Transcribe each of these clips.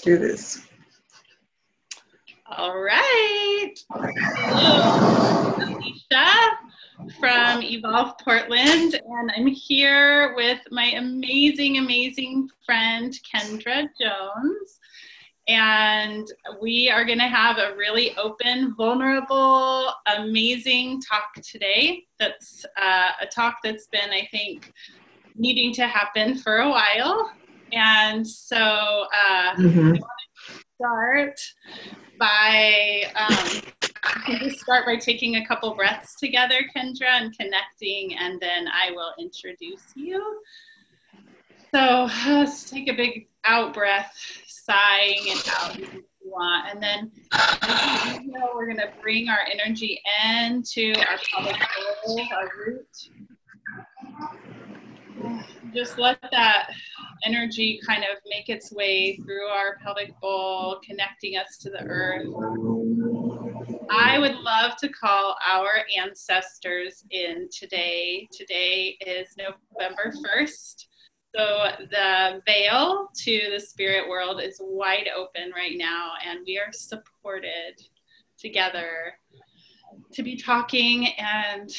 do this. All right. Hello, Alicia from Evolve Portland, and I'm here with my amazing, amazing friend Kendra Jones. And we are going to have a really open, vulnerable, amazing talk today. That's uh, a talk that's been, I think, needing to happen for a while. And so uh, mm-hmm. I want to start by um, just start by taking a couple breaths together, Kendra, and connecting, and then I will introduce you. So let's take a big out breath, sighing it out if you want, and then you know, we're gonna bring our energy into our pelvic bowl, our root. Just let that energy kind of make its way through our pelvic bowl, connecting us to the earth. I would love to call our ancestors in today. Today is November 1st. So the veil to the spirit world is wide open right now, and we are supported together to be talking. And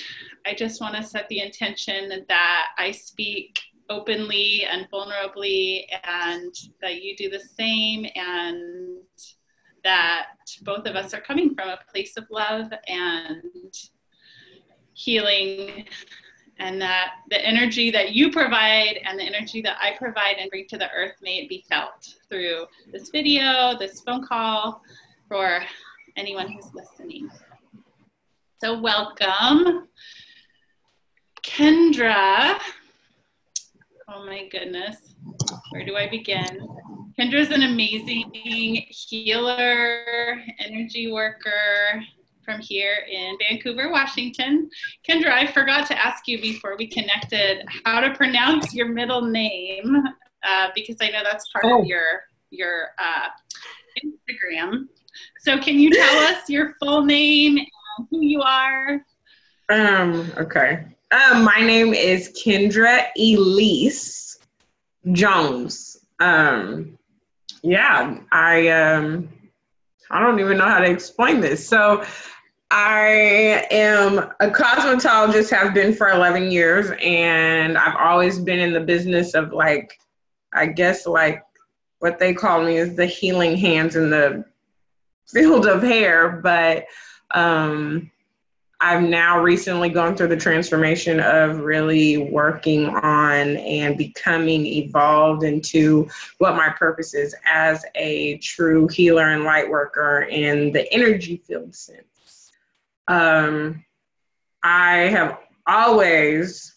I just want to set the intention that I speak openly and vulnerably, and that you do the same, and that both of us are coming from a place of love and healing, and that the energy that you provide and the energy that I provide and bring to the earth may it be felt through this video, this phone call, for anyone who's listening. So, welcome. Kendra, Oh my goodness. Where do I begin? Kendra's an amazing healer, energy worker from here in Vancouver, Washington. Kendra, I forgot to ask you before we connected how to pronounce your middle name uh, because I know that's part oh. of your your uh, Instagram. So can you tell us your full name and who you are? Um, okay. Um, my name is Kendra Elise Jones. Um, yeah, I um, I don't even know how to explain this. So I am a cosmetologist, have been for 11 years, and I've always been in the business of like, I guess like what they call me is the healing hands in the field of hair, but um, I've now recently gone through the transformation of really working on and becoming evolved into what my purpose is as a true healer and light worker in the energy field sense. Um, I have always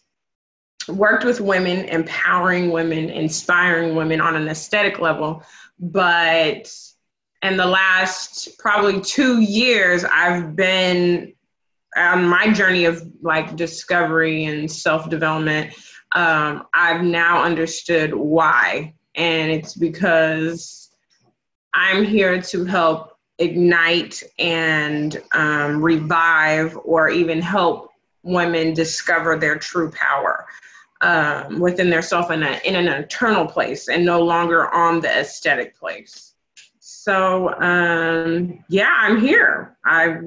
worked with women, empowering women, inspiring women on an aesthetic level, but in the last probably two years, I've been on my journey of like discovery and self development, um, I've now understood why. And it's because I'm here to help ignite and um, revive or even help women discover their true power um, within their self in, a, in an eternal place and no longer on the aesthetic place. So, um, yeah, I'm here. I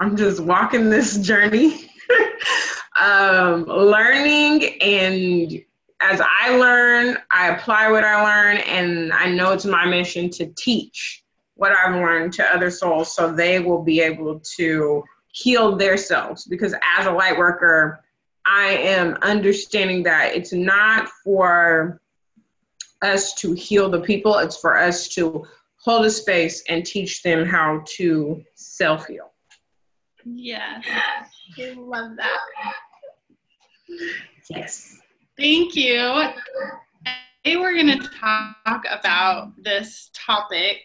I'm just walking this journey, um, learning, and as I learn, I apply what I learn, and I know it's my mission to teach what I've learned to other souls so they will be able to heal themselves. Because as a light worker, I am understanding that it's not for us to heal the people, it's for us to hold a space and teach them how to self heal. Yes. I love that. Yes. Thank you. Today we're going to talk about this topic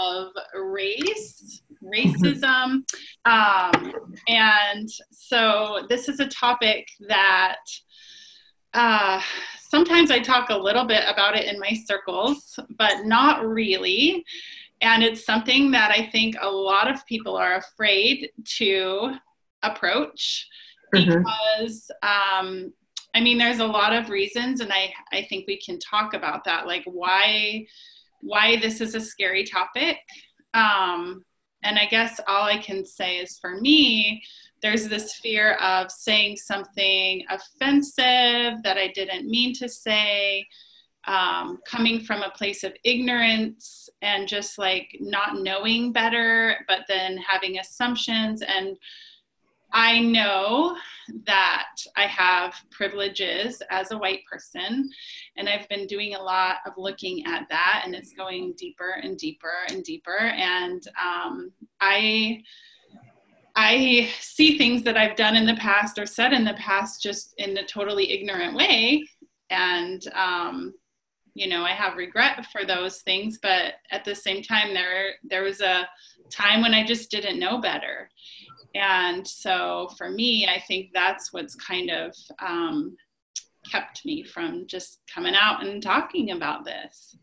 of race, racism. Um, and so this is a topic that uh, sometimes I talk a little bit about it in my circles, but not really. And it's something that I think a lot of people are afraid to approach mm-hmm. because, um, I mean, there's a lot of reasons, and I, I think we can talk about that. Like, why, why this is a scary topic. Um, and I guess all I can say is for me, there's this fear of saying something offensive that I didn't mean to say, um, coming from a place of ignorance and just like not knowing better, but then having assumptions. And I know that I have privileges as a white person, and I've been doing a lot of looking at that, and it's going deeper and deeper and deeper. And um, I I see things that I've done in the past or said in the past just in a totally ignorant way. And, um, you know, I have regret for those things, but at the same time, there, there was a time when I just didn't know better. And so for me, I think that's what's kind of um, kept me from just coming out and talking about this.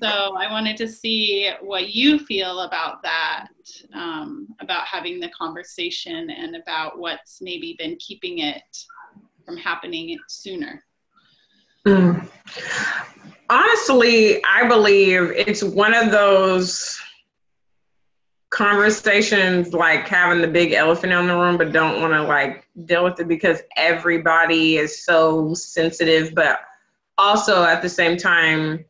So I wanted to see what you feel about that, um, about having the conversation and about what's maybe been keeping it from happening sooner. Mm. Honestly, I believe it's one of those conversations like having the big elephant in the room but don't want to like deal with it because everybody is so sensitive but also at the same time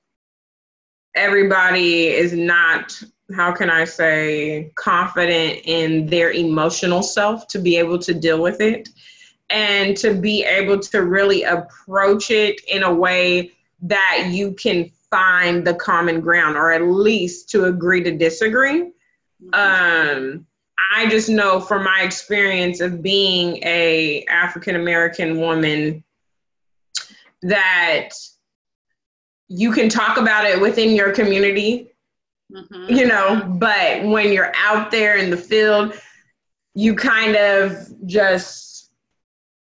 everybody is not how can i say confident in their emotional self to be able to deal with it and to be able to really approach it in a way that you can find the common ground or at least to agree to disagree um, i just know from my experience of being a african american woman that you can talk about it within your community, mm-hmm. you know, but when you're out there in the field, you kind of just,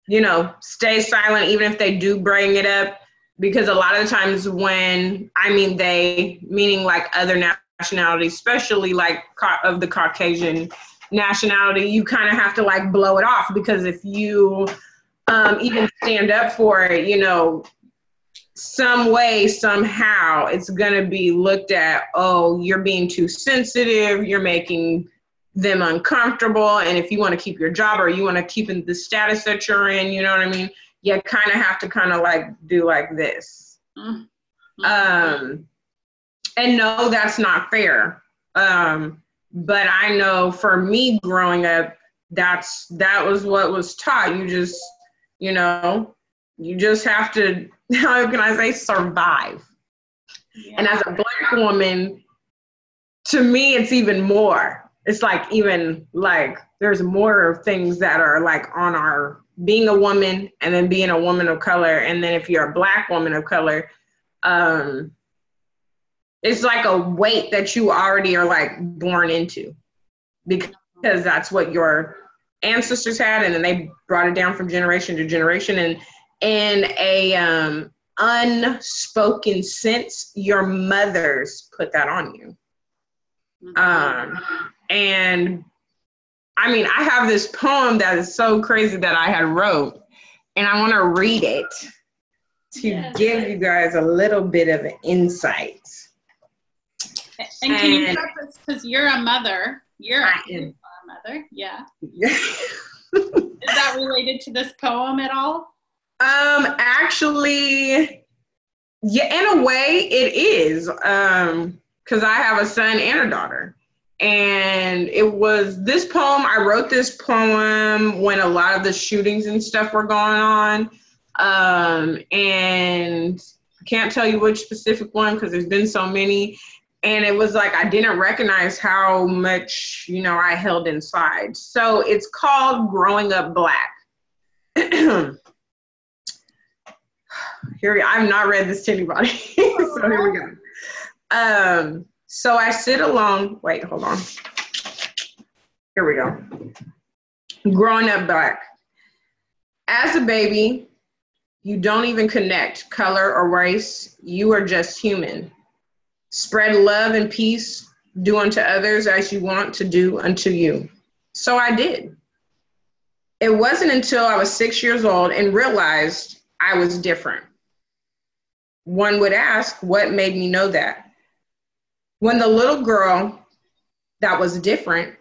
you know, stay silent, even if they do bring it up. Because a lot of times when, I mean, they, meaning like other nationalities, especially like of the Caucasian nationality, you kind of have to like blow it off because if you um, even stand up for it, you know, some way, somehow, it's going to be looked at oh, you're being too sensitive, you're making them uncomfortable. And if you want to keep your job or you want to keep in the status that you're in, you know what I mean? You kind of have to kind of like do like this. Mm-hmm. Um, and no, that's not fair. Um, but I know for me growing up, that's that was what was taught. You just, you know, you just have to how can I say survive? Yeah. And as a black woman, to me, it's even more. It's like even like there's more things that are like on our being a woman and then being a woman of color. And then if you're a black woman of color, um, it's like a weight that you already are like born into because that's what your ancestors had and then they brought it down from generation to generation and in a um, unspoken sense, your mothers put that on you. Mm-hmm. Um, and I mean, I have this poem that is so crazy that I had wrote, and I want to read it to yes. give you guys a little bit of an insight. And can and, you preface because you're a mother? You're a mother, yeah. is that related to this poem at all? Um, actually, yeah, in a way, it is. Um, because I have a son and a daughter. And it was this poem, I wrote this poem when a lot of the shootings and stuff were going on. Um, and I can't tell you which specific one because there's been so many. And it was like I didn't recognize how much, you know, I held inside. So it's called Growing Up Black. here we, I've not read this to anybody. so here we go. Um, so I sit alone. Wait, hold on. Here we go. Growing up black. As a baby, you don't even connect color or race. You are just human. Spread love and peace. Do unto others as you want to do unto you. So I did. It wasn't until I was six years old and realized I was different. one would ask, what made me know that? When the little girl that was different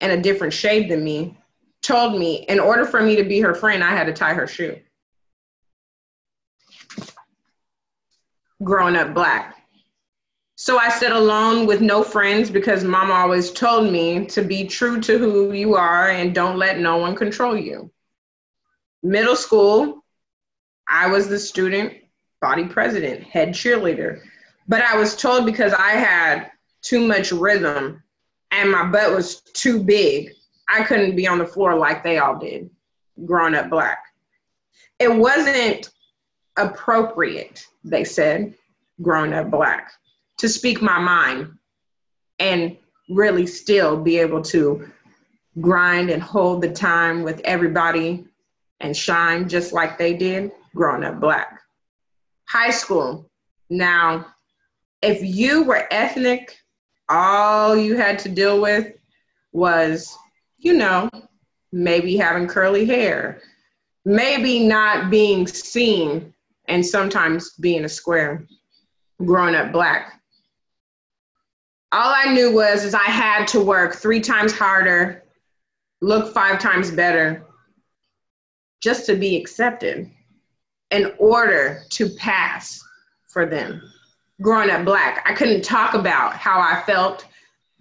and a different shade than me told me in order for me to be her friend, I had to tie her shoe. Growing up black. So I sit alone with no friends because mama always told me to be true to who you are and don't let no one control you. Middle school, I was the student body president, head cheerleader. But I was told because I had too much rhythm and my butt was too big, I couldn't be on the floor like they all did growing up black. It wasn't appropriate, they said, growing up black, to speak my mind and really still be able to grind and hold the time with everybody and shine just like they did growing up black. High school. Now, if you were ethnic, all you had to deal with was, you know, maybe having curly hair, maybe not being seen, and sometimes being a square growing up black. All I knew was is I had to work three times harder, look five times better, just to be accepted in order to pass for them. Growing up black, I couldn't talk about how I felt.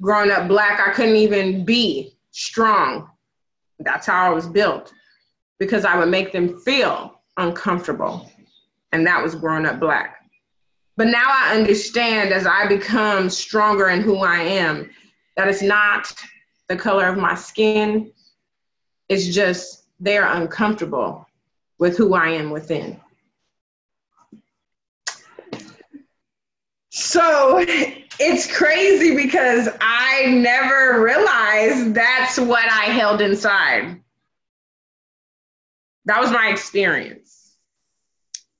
Growing up black, I couldn't even be strong. That's how I was built because I would make them feel uncomfortable. And that was growing up black. But now I understand as I become stronger in who I am that it's not the color of my skin, it's just they're uncomfortable with who I am within. So it's crazy because I never realized that's what I held inside. That was my experience.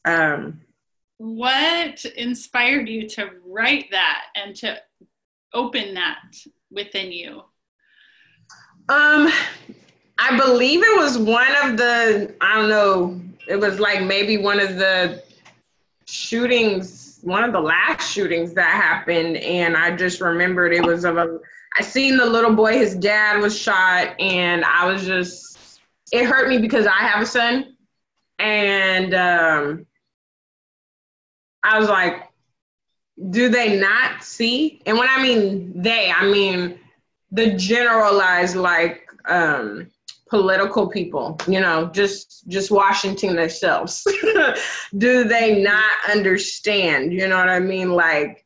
Um, what inspired you to write that and to open that within you? Um, I believe it was one of the, I don't know, it was like maybe one of the shootings, one of the last shootings that happened. And I just remembered it was of a, I seen the little boy, his dad was shot, and I was just, it hurt me because I have a son. And um, I was like, do they not see? And when I mean they, I mean the generalized, like, um, political people you know just just washington themselves. Do they not understand? You know what i mean? Like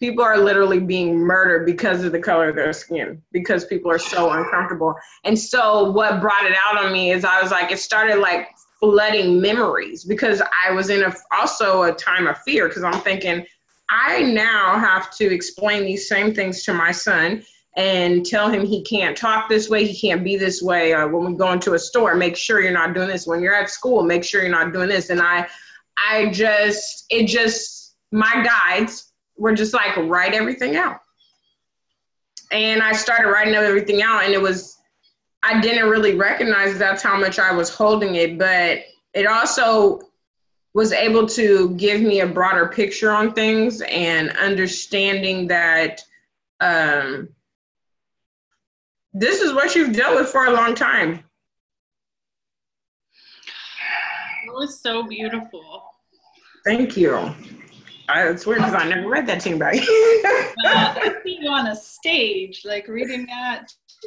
people are literally being murdered because of the color of their skin because people are so uncomfortable. And so what brought it out on me is i was like it started like flooding memories because i was in a also a time of fear because i'm thinking i now have to explain these same things to my son and tell him he can't talk this way, he can't be this way. Uh, when we go into a store, make sure you're not doing this. When you're at school, make sure you're not doing this. And I, I just, it just, my guides were just like write everything out. And I started writing everything out, and it was, I didn't really recognize that's how much I was holding it, but it also was able to give me a broader picture on things and understanding that um, this is what you've dealt with for a long time. It was so beautiful. Thank you. I, it's weird because I never read that to anybody. I see you on a stage, like reading that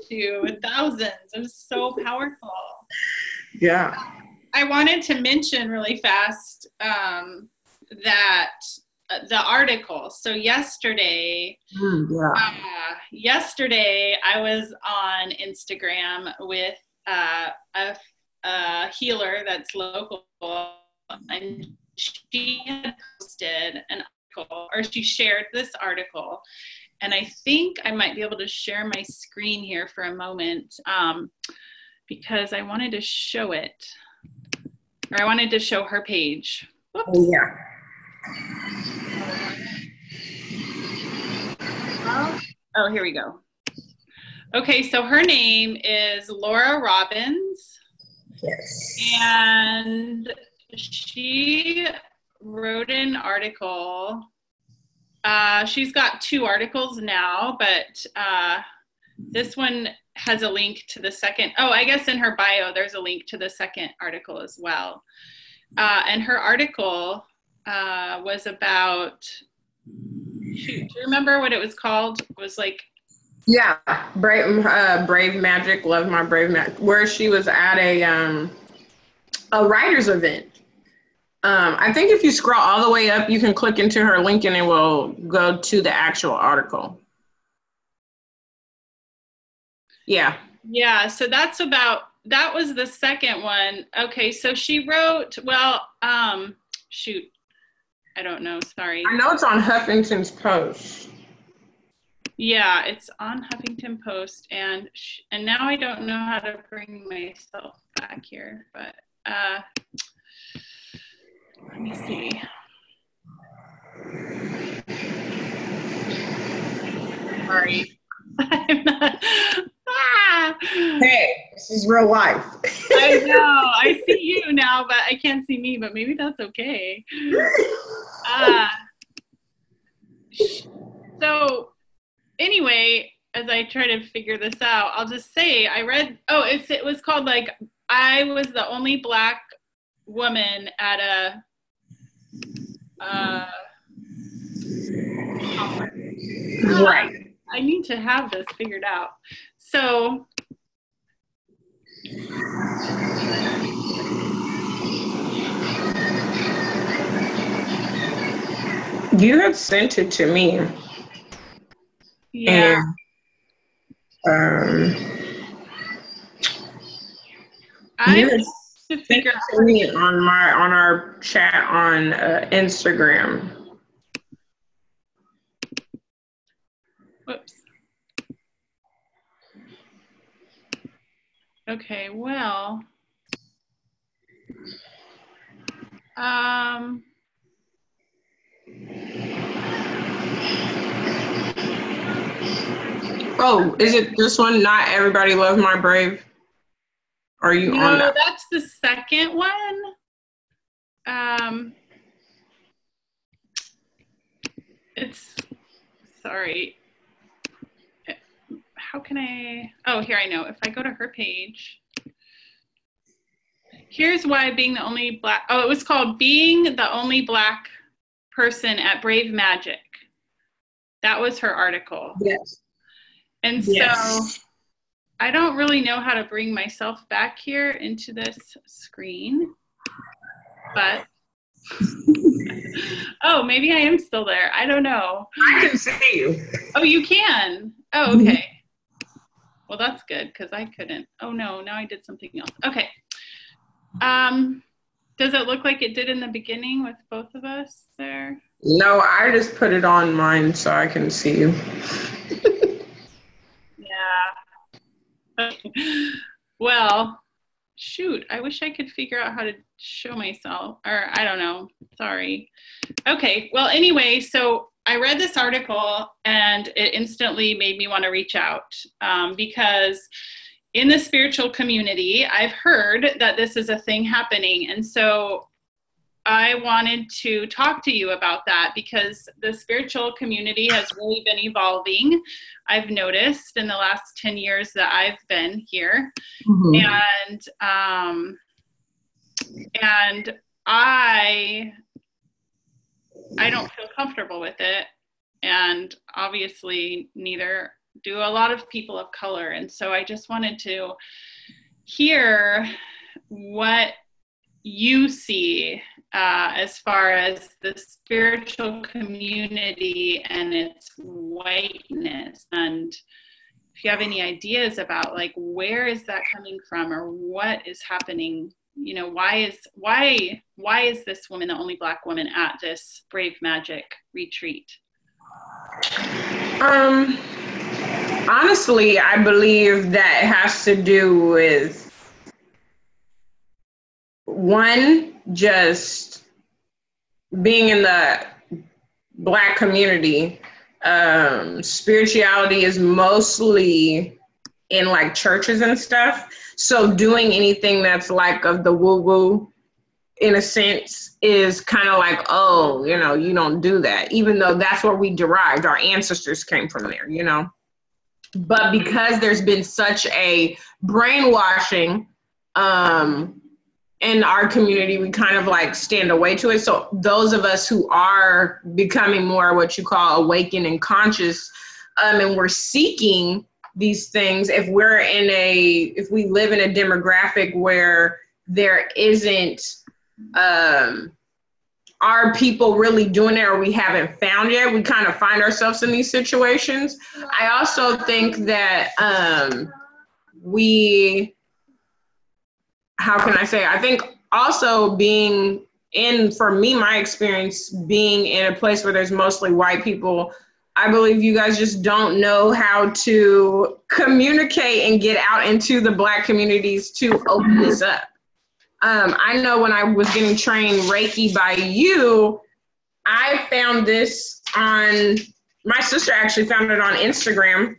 to thousands. It was so powerful. Yeah. I wanted to mention really fast um, that the article. So yesterday, mm, yeah. uh, yesterday I was on Instagram with uh, a, a, healer that's local, and she had posted an article, or she shared this article, and I think I might be able to share my screen here for a moment um, because I wanted to show it, or I wanted to show her page. Whoops. Oh yeah. Oh, here we go. Okay, so her name is Laura Robbins. Yes. And she wrote an article. Uh, she's got two articles now, but uh, this one has a link to the second. Oh, I guess in her bio, there's a link to the second article as well. Uh, and her article uh, was about. Shoot, do you remember what it was called? It was like yeah, brave, uh, brave magic. Love my brave magic. Where she was at a um, a writers event. Um, I think if you scroll all the way up, you can click into her link and it will go to the actual article. Yeah. Yeah. So that's about that was the second one. Okay. So she wrote. Well, um, shoot. I don't know. Sorry. I know it's on Huffington's Post. Yeah, it's on Huffington Post, and sh- and now I don't know how to bring myself back here, but uh, let me see. Sorry, I'm not. Ah! Hey, this is real life. I know. I see you now, but I can't see me. But maybe that's okay. Uh, so anyway, as I try to figure this out, I'll just say I read. Oh, it's it was called like I was the only black woman at a. Uh, right. I need to have this figured out. So. You had sent it to me. Yeah. And, um, I you had to figure sent it to me on my on our chat on uh, Instagram. Whoops. Okay, well. Um. Oh, is it this one? Not everybody love my brave. Are you No, on that? that's the second one. Um, it's sorry. How can I? Oh, here I know. If I go to her page, here's why being the only black. Oh, it was called "Being the Only Black Person at Brave Magic." That was her article. Yes. And so I don't really know how to bring myself back here into this screen, but oh, maybe I am still there. I don't know. I can see you. Oh, you can. Oh, okay. Well, that's good because I couldn't. Oh no, now I did something else. Okay. Um, does it look like it did in the beginning with both of us there? No, I just put it on mine so I can see you. Yeah. well, shoot, I wish I could figure out how to show myself, or I don't know. Sorry. Okay, well, anyway, so I read this article and it instantly made me want to reach out um, because in the spiritual community, I've heard that this is a thing happening. And so I wanted to talk to you about that because the spiritual community has really been evolving. I've noticed in the last 10 years that I've been here. And um and I I don't feel comfortable with it. And obviously neither do a lot of people of color. And so I just wanted to hear what you see uh, as far as the spiritual community and its whiteness. And if you have any ideas about like where is that coming from or what is happening you know why is why why is this woman the only black woman at this brave magic retreat Um, honestly, I believe that has to do with one, just being in the black community. Um, spirituality is mostly in like churches and stuff. So doing anything that's like of the woo woo in a sense, is kind of like, oh, you know, you don't do that, even though that's where we derived. Our ancestors came from there, you know. But because there's been such a brainwashing um, in our community, we kind of like stand away to it. So those of us who are becoming more what you call awakened and conscious, um, and we're seeking these things, if we're in a, if we live in a demographic where there isn't, um, are people really doing it or we haven't found yet? We kind of find ourselves in these situations. I also think that um, we, how can I say? I think also being in, for me, my experience being in a place where there's mostly white people, I believe you guys just don't know how to communicate and get out into the black communities to open this up. Um, I know when I was getting trained Reiki by you, I found this on my sister actually found it on Instagram.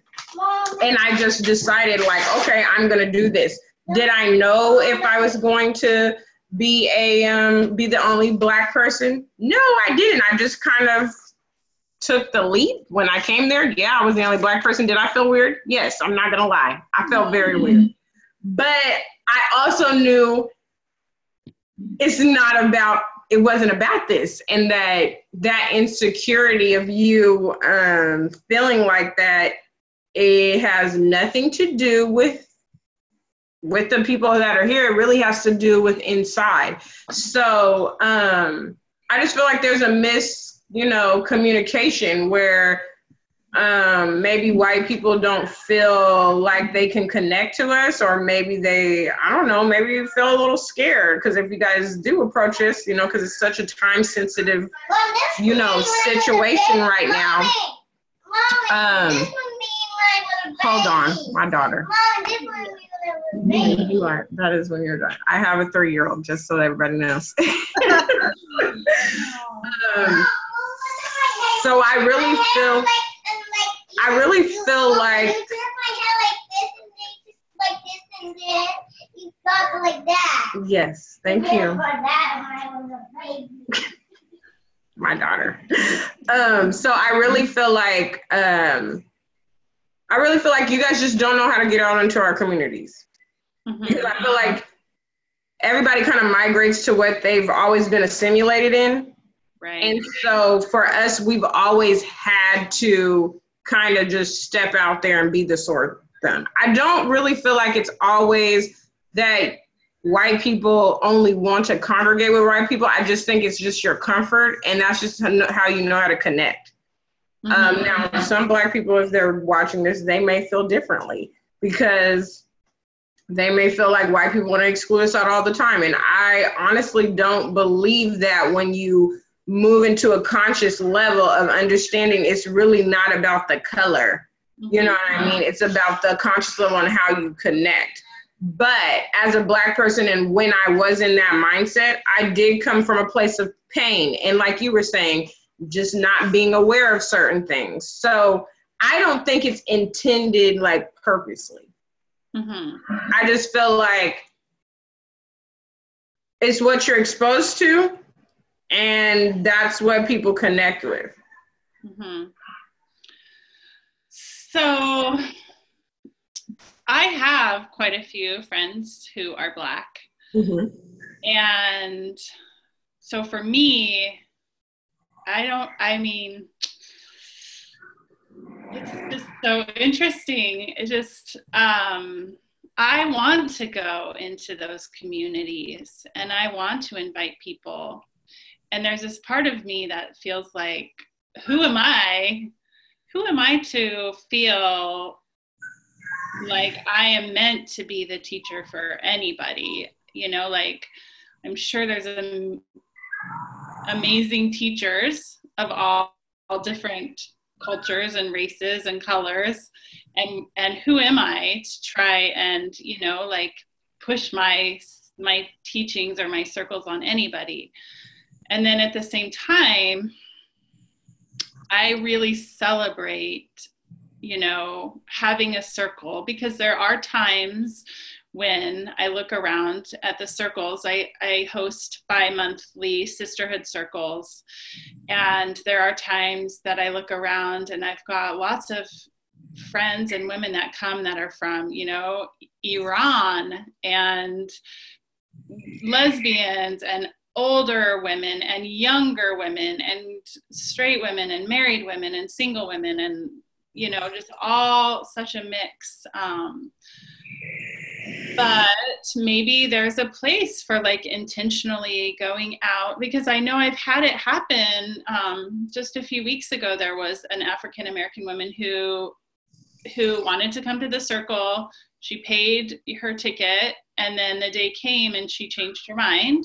And I just decided, like, okay, I'm gonna do this. Did I know if I was going to be a um, be the only black person? No, I didn't. I just kind of took the leap when I came there. Yeah, I was the only black person. Did I feel weird? Yes, I'm not gonna lie. I felt very weird. But I also knew it's not about it wasn't about this and that that insecurity of you um, feeling like that it has nothing to do with with the people that are here it really has to do with inside so um i just feel like there's a miss you know communication where um, maybe white people don't feel like they can connect to us, or maybe they, I don't know, maybe you feel a little scared because if you guys do approach us, you know, because it's such a time sensitive, you know, situation right now. Um, hold on, my daughter. You are. That is when you're done. I have a three year old, just so everybody knows. um, so I really feel. I really feel like. like that. Yes, thank you. My daughter. Um, so I really feel like um, I really feel like you guys just don't know how to get out into our communities. Mm-hmm. Because I feel like everybody kind of migrates to what they've always been assimilated in. Right. And so for us, we've always had to kind of just step out there and be the sort them. I don't really feel like it's always that white people only want to congregate with white people. I just think it's just your comfort, and that's just how you know how to connect. Mm-hmm. Um, now, some black people, if they're watching this, they may feel differently because they may feel like white people want to exclude us out all the time. And I honestly don't believe that when you move into a conscious level of understanding it's really not about the color. You know what i mean? It's about the conscious level and how you connect. But as a black person and when i was in that mindset i did come from a place of pain. And like you were saying just not being aware of certain things. So i don't think it's intended like purposely. Mm-hmm. i just feel like it's what you're exposed to and that's what people connect with. Mm-hmm. So, I have quite a few friends who are Black. Mm-hmm. And so for me, I don't, I mean, it's just so interesting. It just, um, I want to go into those communities and I want to invite people and there's this part of me that feels like who am i? Who am i to feel like i am meant to be the teacher for anybody? You know like i'm sure there's an amazing teachers of all, all different cultures and races and colors. And and who am i to try and you know like push my my teachings or my circles on anybody and then at the same time, I really celebrate, you know, having a circle because there are times when I look around at the circles. I, I host bi monthly sisterhood circles, and there are times that I look around and I've got lots of friends and women that come that are from, you know, Iran and lesbians and older women and younger women and straight women and married women and single women and you know just all such a mix um, but maybe there's a place for like intentionally going out because i know i've had it happen um, just a few weeks ago there was an african american woman who who wanted to come to the circle. She paid her ticket and then the day came and she changed her mind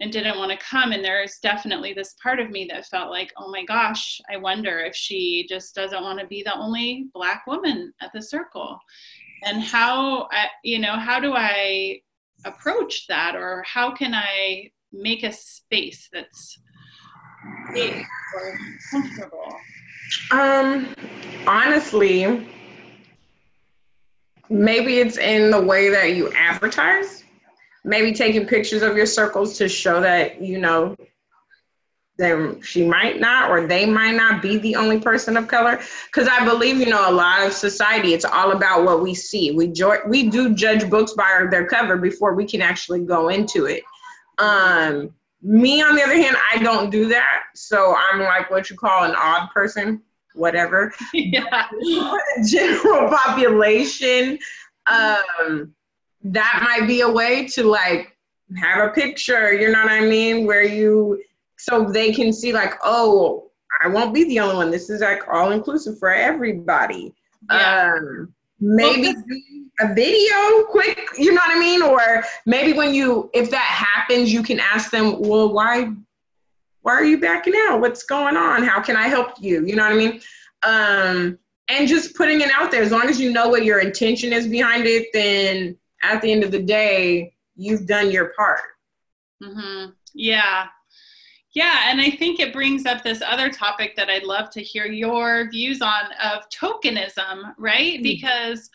and didn't want to come and there's definitely this part of me that felt like oh my gosh i wonder if she just doesn't want to be the only black woman at the circle. And how I, you know how do i approach that or how can i make a space that's safe or comfortable? Um honestly maybe it's in the way that you advertise maybe taking pictures of your circles to show that you know then she might not or they might not be the only person of color. Because i believe you know a lot of society it's all about what we see. We jo- we do judge books by their cover before we can actually go into it. Um me on the other hand i don't do that. So i'm like what you call an odd person whatever. Yeah. General population um that might be a way to like have a picture, you know what I mean? Where you, so they can see like, oh, I won't be the only one. This is like all inclusive for everybody. Yeah. Um, maybe a video quick, you know what I mean? Or maybe when you, if that happens, you can ask them, well, why, why are you backing out? What's going on? How can I help you? You know what I mean? Um, and just putting it out there, as long as you know what your intention is behind it, then at the end of the day, you've done your part. Mm-hmm. Yeah. Yeah, and I think it brings up this other topic that I'd love to hear your views on of tokenism, right? Mm-hmm. Because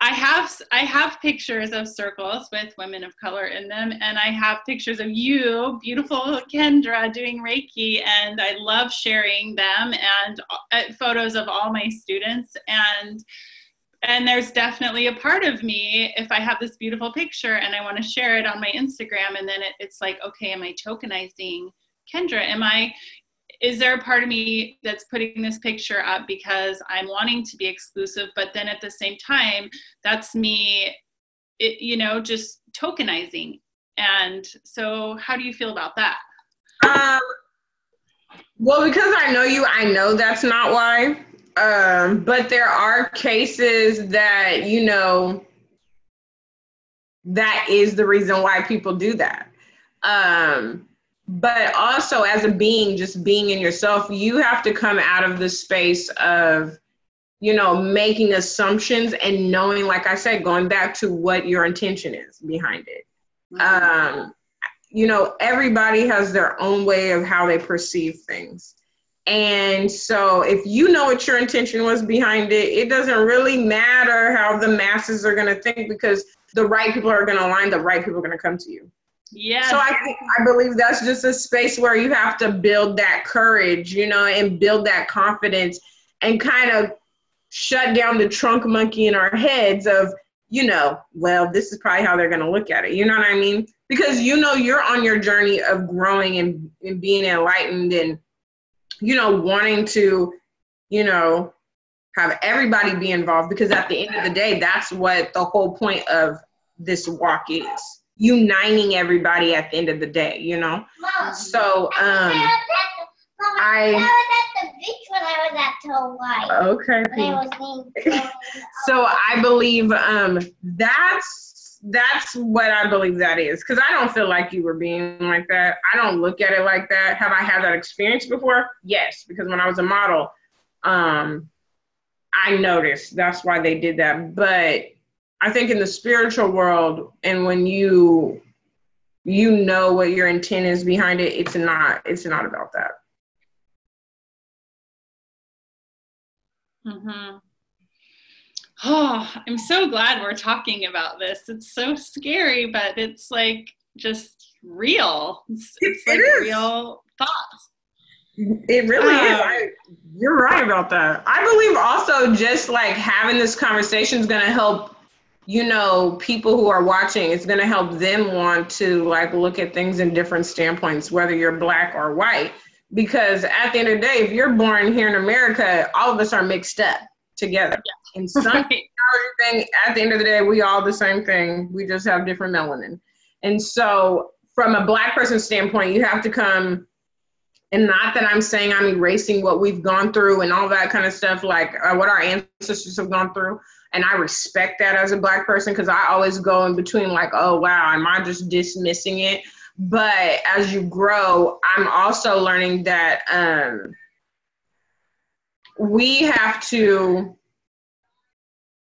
I have I have pictures of circles with women of color in them, and I have pictures of you, beautiful Kendra, doing Reiki, and I love sharing them and uh, photos of all my students and and there's definitely a part of me if i have this beautiful picture and i want to share it on my instagram and then it, it's like okay am i tokenizing kendra? Am i is there a part of me that's putting this picture up because i'm wanting to be exclusive but then at the same time that's me it, you know just tokenizing? And so how do you feel about that? Um, well because i know you i know that's not why um, but there are cases that, you know, that is the reason why people do that. Um, but also, as a being, just being in yourself, you have to come out of the space of, you know, making assumptions and knowing, like I said, going back to what your intention is behind it. Mm-hmm. Um, you know, everybody has their own way of how they perceive things. And so, if you know what your intention was behind it, it doesn't really matter how the masses are going to think because the right people are going to align, the right people are going to come to you. Yeah. So I think I believe that's just a space where you have to build that courage, you know, and build that confidence and kind of shut down the trunk monkey in our heads of, you know, well, this is probably how they're going to look at it. You know what I mean? Because you know you're on your journey of growing and, and being enlightened and you know, wanting to, you know, have everybody be involved because at the end of the day, that's what the whole point of this walk is uniting everybody at the end of the day, you know? So, um, I. Was at Twite okay. so I believe um, that's that's what I believe that is. Because I don't feel like you were being like that. I don't look at it like that. Have I had that experience before? Yes, because when I was a model, um, I noticed that's why they did that. But I think in the spiritual world, and when you you know what your intent is behind it, it's not it's not about that. Mm-hmm. Oh, I'm so glad we're talking about this. It's so scary, but it's like just real. It's, it's like it real thoughts. It really um, is. I, you're right about that. I believe also just like having this conversation is going to help, you know, people who are watching. It's going to help them want to like look at things in different standpoints, whether you're black or white. Because at the end of the day, if you're born here in America, all of us are mixed up together. Yeah. And some right. thing, at the end of the day, we all the same thing. We just have different melanin. And so, from a black person standpoint, you have to come and not that I'm saying I'm erasing what we've gone through and all that kind of stuff, like uh, what our ancestors have gone through. And I respect that as a black person because I always go in between, like, oh, wow, am I just dismissing it? But as you grow, I'm also learning that um, we have to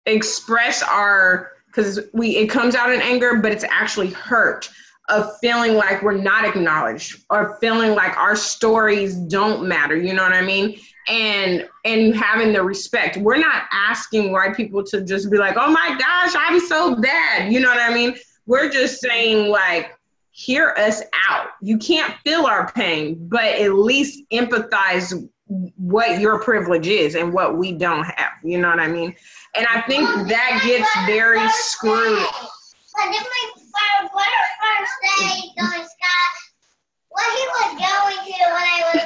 express our because we it comes out in anger, but it's actually hurt of feeling like we're not acknowledged or feeling like our stories don't matter you know what i mean? And and having the respect. We're not asking white people to just be like oh my gosh i'm so bad you know what i mean? We're just saying like hear us out. You can't feel our pain but at least empathize what your privilege is and what we don't have you know what i mean and i think that gets very screwed my first day going Scott, what he was going to when I was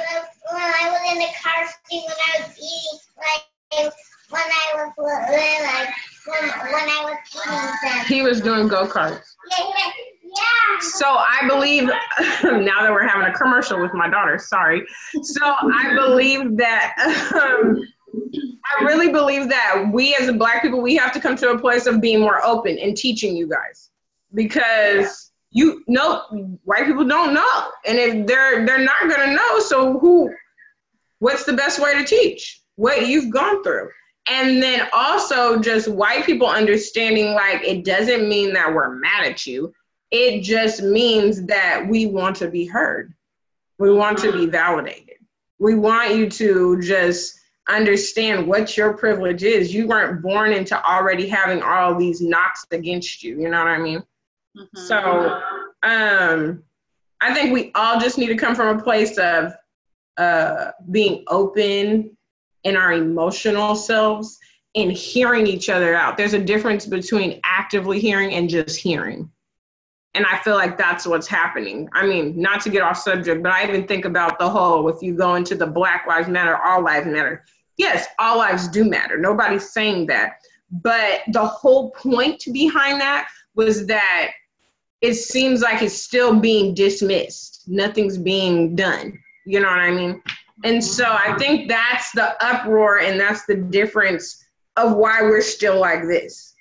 when I was in the car seat when I was eating like when I was like when when I was eating them. He was doing go karts. Yeah, yeah. So I believe now that we're having a commercial with my daughter, sorry. So I believe that um, I really believe that we as black people we have to come to a place of being more open and teaching you guys. Because you know white people don't know. And if they're they're not going to know so who what's the best way to teach? What you've gone through. And then also just white people understanding like it doesn't mean that we're mad at you it just means that we want to be heard we want to be validated we want you to just understand what your privilege is you weren't born into already having all these knocks against you you know what i mean Mm-hmm. So um, I think we all just need to come from a place of uh, being open in our emotional selves and hearing each other out. There's a difference between actively hearing and just hearing. And I feel like that's what's happening. I mean, not to get off subject, but I even think about the whole if you go into the Black Lives Matter, all lives matter. Yes, all lives do matter. Nobody's saying that. But the whole point behind that was that it seems like it's still being dismissed. Nothing's being done. You know what I mean? And so I think that's the uproar and that's the difference of why we're still like this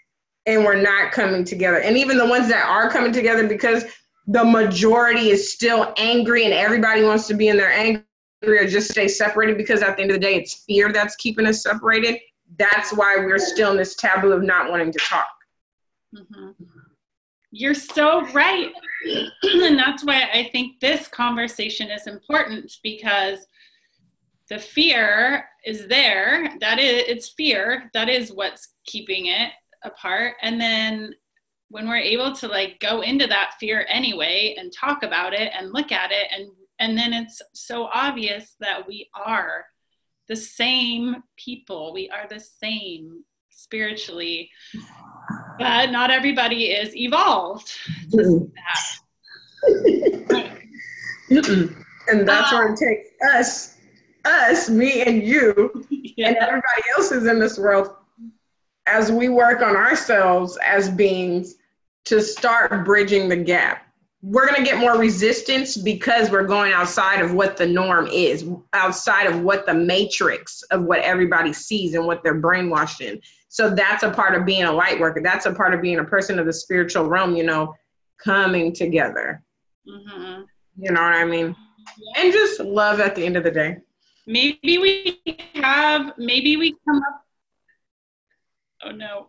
and we're not coming together. And even the ones that are coming together because the majority is still angry and everybody wants to be in their anger or just stay separated because at the end of the day it's fear that's keeping us separated. That's why we're still in this taboo of not wanting to talk. Mm-hmm. You're so right. and that's why I think this conversation is important because the fear is there. That is, it's fear. That is what's keeping it apart. And then when we're able to like go into that fear anyway and talk about it and look at it and and then it's so obvious that we are the same people we are the same spiritually but not everybody is evolved. and that's where it um, takes us, us, me and you, yeah. and everybody else is in this world as we work on ourselves as beings to start bridging the gap. We're going to get more resistance because we're going outside of what the norm is, outside of what the matrix of what everybody sees and what they're brainwashed in. So that's a part of being a light worker. That's a part of being a person of the spiritual realm, you know, coming together. Mm-hmm. You know what I mean? And just love at the end of the day. Maybe we have, maybe we come up. Oh no.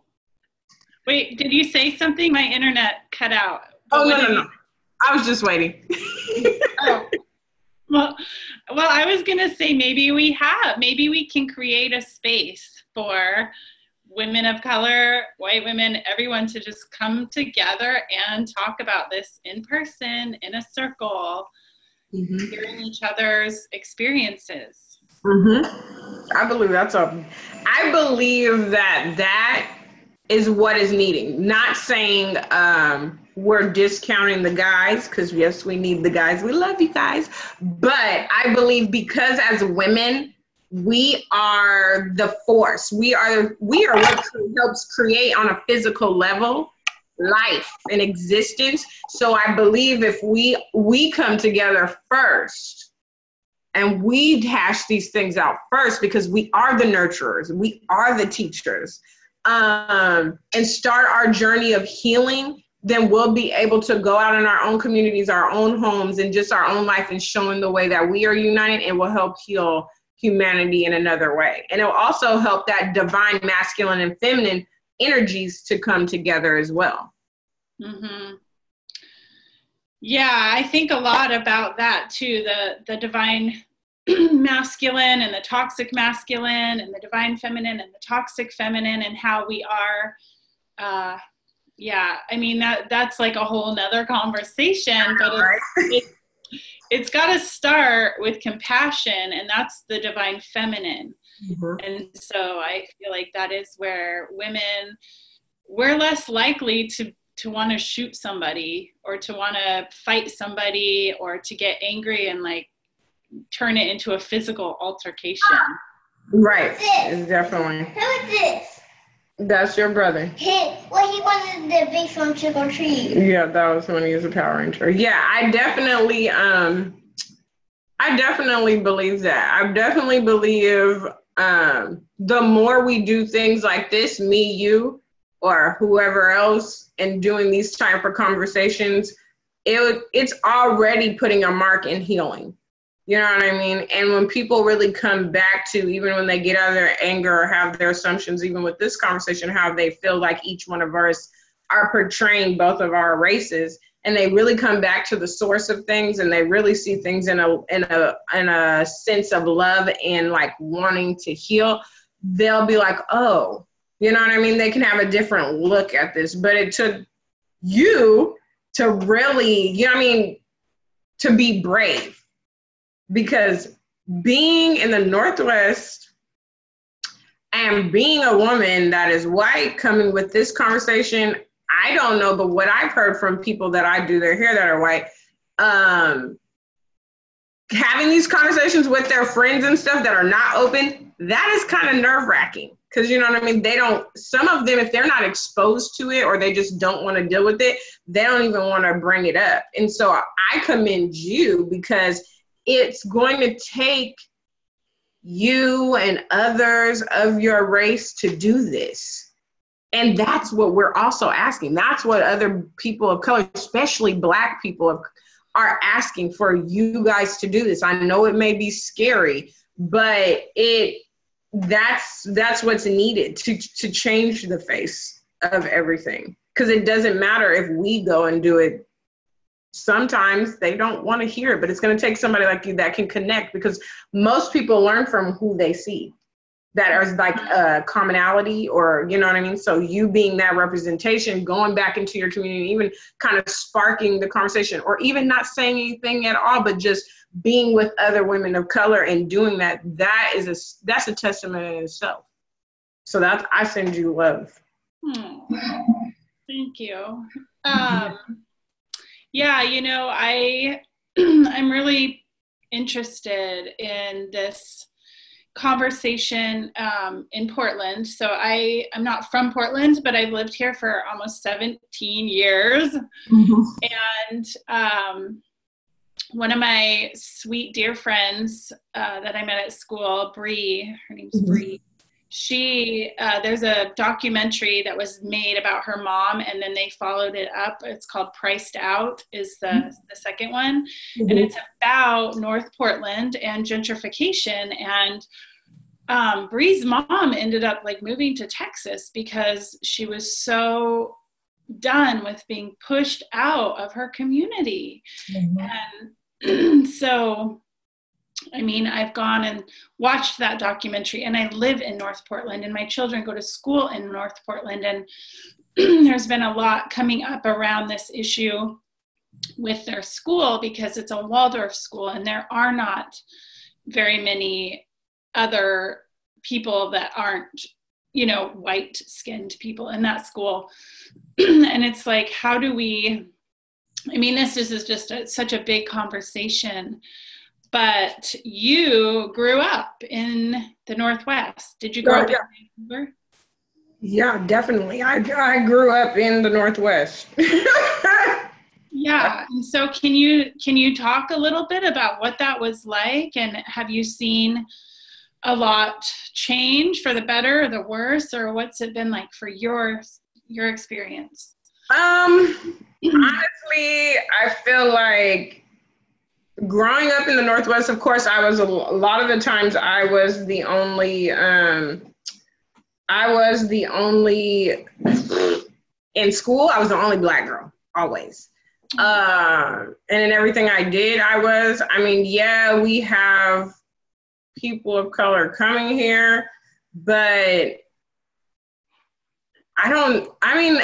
Wait, did you say something? My internet cut out. Oh, no, no, no. I was just waiting. oh. Well, well, I was going to say maybe we have, maybe we can create a space for women of color, white women, everyone to just come together and talk about this in person in a circle, mm-hmm. hearing each other's experiences. Mm-hmm. I believe that's a. I believe that that is what is needing. Not saying um, we're discounting the guys because yes, we need the guys. We love you guys, but I believe because as women we are the force. We are we are what helps create on a physical level life and existence. So I believe if we we come together first and we hash these things out first because we are the nurturers, we are the teachers, um, and start our journey of healing, then we'll be able to go out in our own communities, our own homes, and just our own life and showing the way that we are united and will help heal humanity in another way. And it will also help that divine masculine and feminine energies to come together as well. Mm-hmm. Yeah, I think a lot about that too the, the divine masculine and the toxic masculine and the divine feminine and the toxic feminine and how we are. Uh, yeah, I mean that that's like a whole nother conversation, but it's, it's got to start with compassion and that's the divine feminine mm-hmm. and so i feel like that is where women we're less likely to to want to shoot somebody or to want to fight somebody or to get angry and like turn it into a physical altercation right definitely who is this that's your brother. Hey, well, he wanted the big from Trick or Treat. Yeah, that was when he was a Power Ranger. Yeah, I definitely, um, I definitely believe that. I definitely believe um, the more we do things like this, me, you, or whoever else, and doing these type of conversations, it it's already putting a mark in healing. You know what I mean? And when people really come back to, even when they get out of their anger or have their assumptions, even with this conversation, how they feel like each one of us are portraying both of our races, and they really come back to the source of things, and they really see things in a in a in a sense of love and like wanting to heal, they'll be like, oh, you know what I mean? They can have a different look at this, but it took you to really, you know what I mean, to be brave because being in the Northwest and being a woman that is white coming with this conversation, I don't know, but what I've heard from people that I do their hair that are white, um, having these conversations with their friends and stuff that are not open, that is kind of nerve wracking. Cause you know what I mean? They don't, some of them, if they're not exposed to it or they just don't want to deal with it, they don't even want to bring it up. And so I commend you because it's going to take you and others of your race to do this. And that's what we're also asking. That's what other people of color, especially black people, are asking for you guys to do this. I know it may be scary, but it that's that's what's needed to to change the face of everything. Because it doesn't matter if we go and do it sometimes they don't want to hear it, but it's going to take somebody like you that can connect because most people learn from who they see that is like a commonality or you know what I mean? So you being that representation, going back into your community, even kind of sparking the conversation or even not saying anything at all, but just being with other women of color and doing that, that is a that's a testament in itself. So that's I send you love. Hmm. Thank you. Um, yeah, you know, I I'm really interested in this conversation um, in Portland. So I I'm not from Portland, but I've lived here for almost 17 years, mm-hmm. and um, one of my sweet dear friends uh, that I met at school, Bree, her name's mm-hmm. Bree she uh, there's a documentary that was made about her mom and then they followed it up it's called priced out is the, mm-hmm. the second one mm-hmm. and it's about north portland and gentrification and um, bree's mom ended up like moving to texas because she was so done with being pushed out of her community mm-hmm. and so I mean, I've gone and watched that documentary, and I live in North Portland, and my children go to school in North Portland, and there's been a lot coming up around this issue with their school because it's a Waldorf school, and there are not very many other people that aren't, you know, white skinned people in that school. and it's like, how do we? I mean, this is just a, such a big conversation but you grew up in the Northwest. Did you grow oh, up yeah. in Vancouver? Yeah, definitely. I, I grew up in the Northwest. yeah. And so can you can you talk a little bit about what that was like and have you seen a lot change for the better or the worse or what's it been like for your your experience? Um honestly, I feel like growing up in the northwest of course i was a, a, lot of the times i was the only um i was the only in school i was the only black girl always uh and in everything i did i was i mean yeah we have people of color coming here but i don't i mean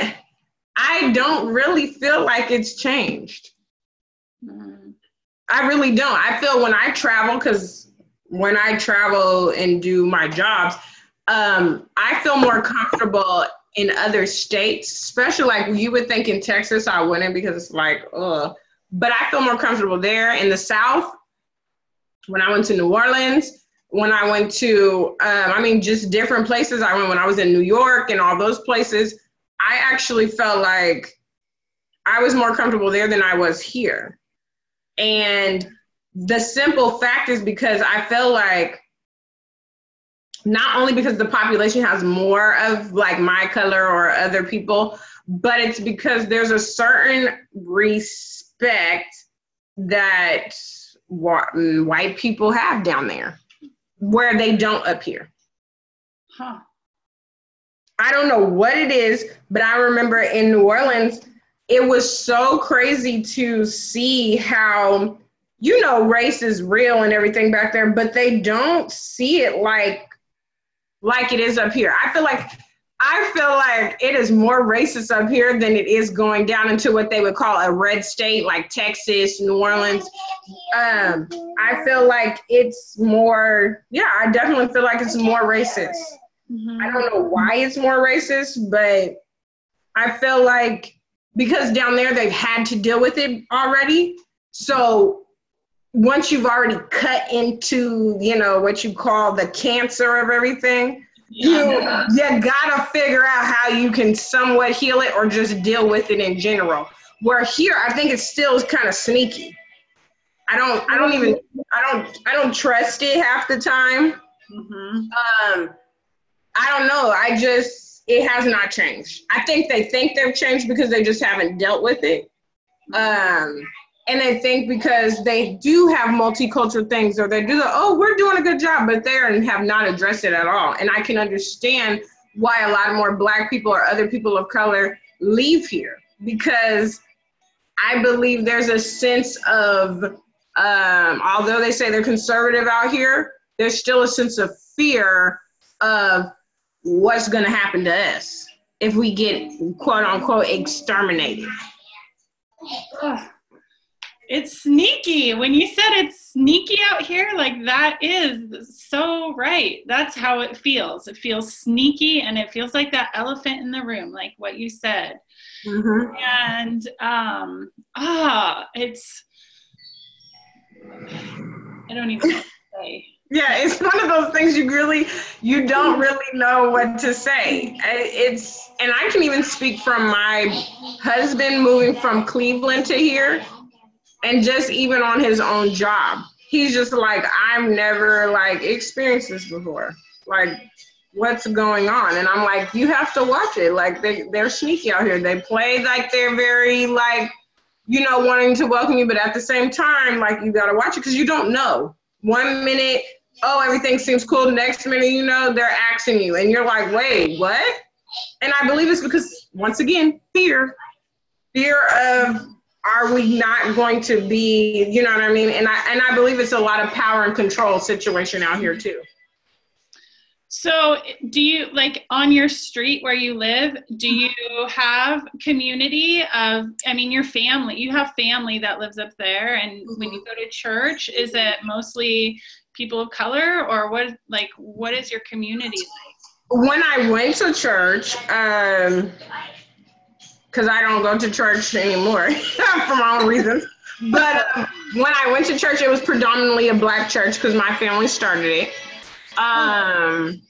i don't really feel like it's changed mm-hmm. I really don't. I feel when I travel, because when I travel and do my jobs, um, I feel more comfortable in other states, especially like you would think in Texas, I wouldn't because it's like, ugh. But I feel more comfortable there in the South. When I went to New Orleans, when I went to, um, I mean, just different places. I went when I was in New York and all those places. I actually felt like I was more comfortable there than I was here. And the simple fact is because I feel like not only because the population has more of like my color or other people, but it's because there's a certain respect that white people have down there where they don't up here. Huh. I don't know what it is, but I remember in New Orleans, it was so crazy to see how you know race is real and everything back there but they don't see it like like it is up here. I feel like i feel like it is more racist up here than it is going down into what they would call a red state like texas new orleans. Um i feel like it's more yeah i definitely feel like it's more racist. Mm-hmm. i don't know why it's more racist but i feel like because down there they've had to deal with it already. So once you've already cut into, you know, what you call the cancer of everything, yeah. you you gotta figure out how you can somewhat heal it or just deal with it in general. Where here, I think it's still kind of sneaky. I don't, I don't even, I don't, I don't trust it half the time. Mm-hmm. Um, I don't know. I just it has not changed. I think they think they've changed because they just haven't dealt with it. Um, and they think because they do have multicultural things or they do the, oh, we're doing a good job, but they are, have not addressed it at all. And I can understand why a lot more black people or other people of color leave here because I believe there's a sense of, um, although they say they're conservative out here, there's still a sense of fear of what's going to happen to us if we get quote unquote exterminated. It's sneaky. When you said it's sneaky out here, like that is so right. That's how it feels. It feels sneaky and it feels like that elephant in the room, like what you said. Mm-hmm. And um, ah, it's, I don't even know what to say yeah it's one of those things you really you don't really know what to say. It's and i can even speak from my husband moving from cleveland to here and just even on his own job. He's just like i've never like experienced this before. Like what's going on? And i'm like you have to watch it. Like they, they're sneaky out here. They play like they're very like you know wanting to welcome you but at the same time like you got to watch it because you don't know. One minute, oh, everything seems cool. Next minute, you know, they're asking you, and you're like, wait, what? And I believe it's because, once again, fear. Fear of are we not going to be, you know what I mean? And I and I believe it's a lot of power and control situation out here too. So, do you like on your street where you live? Do you have community of? I mean, your family. You have family that lives up there, and mm-hmm. when you go to church, is it mostly people of color, or what? Like, what is your community like? When I went to church, um, because I don't go to church anymore for my own reasons. But um, when I went to church, it was predominantly a black church because my family started it. Um,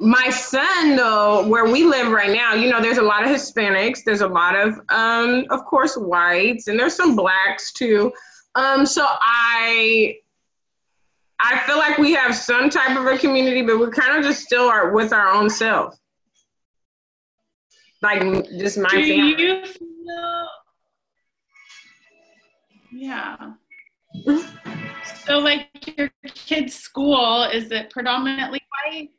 my son, though, where we live right now, you know, there's a lot of Hispanics, there's a lot of, um, of course, whites, and there's some blacks too. Um, so I, I feel like we have some type of a community, but we kind of just still are with our own self. Like just my Do family. You feel, yeah. so, like your kid's school, is it predominantly white?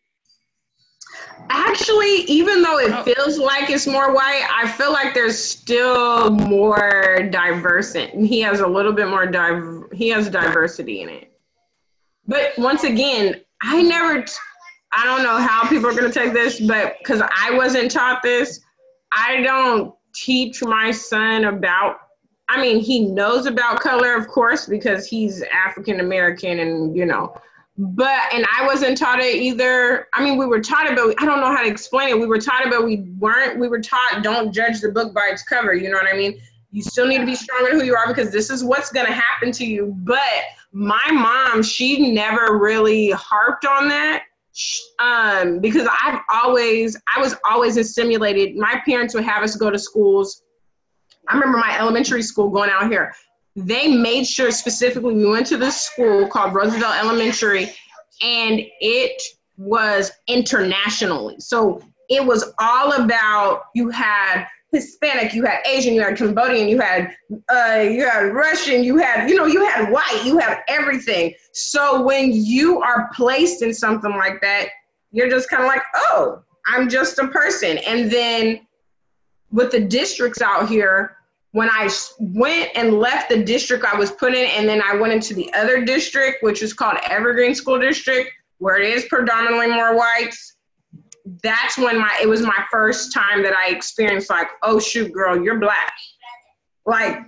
Actually, even though it oh. feels like it's more white, I feel like there's still more diverse in. He has a little bit more div. He has diversity in it. But once again, I never. T- I don't know how people are gonna take this, but because I wasn't taught this, I don't teach my son about. I mean, he knows about color, of course, because he's African American, and you know but and I wasn't taught it either. I mean, we were taught it, but I don't know how to explain it. We were taught it, but we weren't. We were taught don't judge the book by its cover. You know what I mean? You still need to be strong in who you are because this is what's gonna happen to you. But my mom, she never really harped on that. Um, because I've always, I was always stimulated. My parents would have us go to schools. I remember my elementary school going out here they made sure specifically we went to this school called Roosevelt Elementary, and it was internationally. So it was all about you had Hispanic, you had Asian, you had Cambodian, you had uh, you had Russian, you had you know you had white, you had everything. So when you are placed in something like that, you're just kind of like, oh, I'm just a person. And then with the districts out here, when I went and left the district I was put in, and then I went into the other district, which is called Evergreen School District, where it is predominantly more whites. That's when my it was my first time that I experienced like, oh shoot, girl, you're black. Like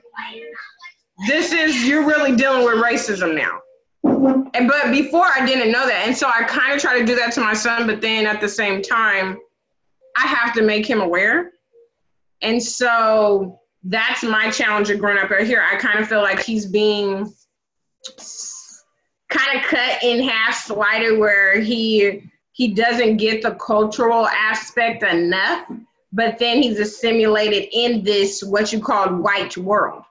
this is you're really dealing with racism now. And but before I didn't know that, and so I kind of try to do that to my son, but then at the same time, I have to make him aware. And so that's my challenge of growing up right here. I kind of feel like he's being kind of cut in half, slighted, where he he doesn't get the cultural aspect enough, but then he's assimilated in this what you call white world.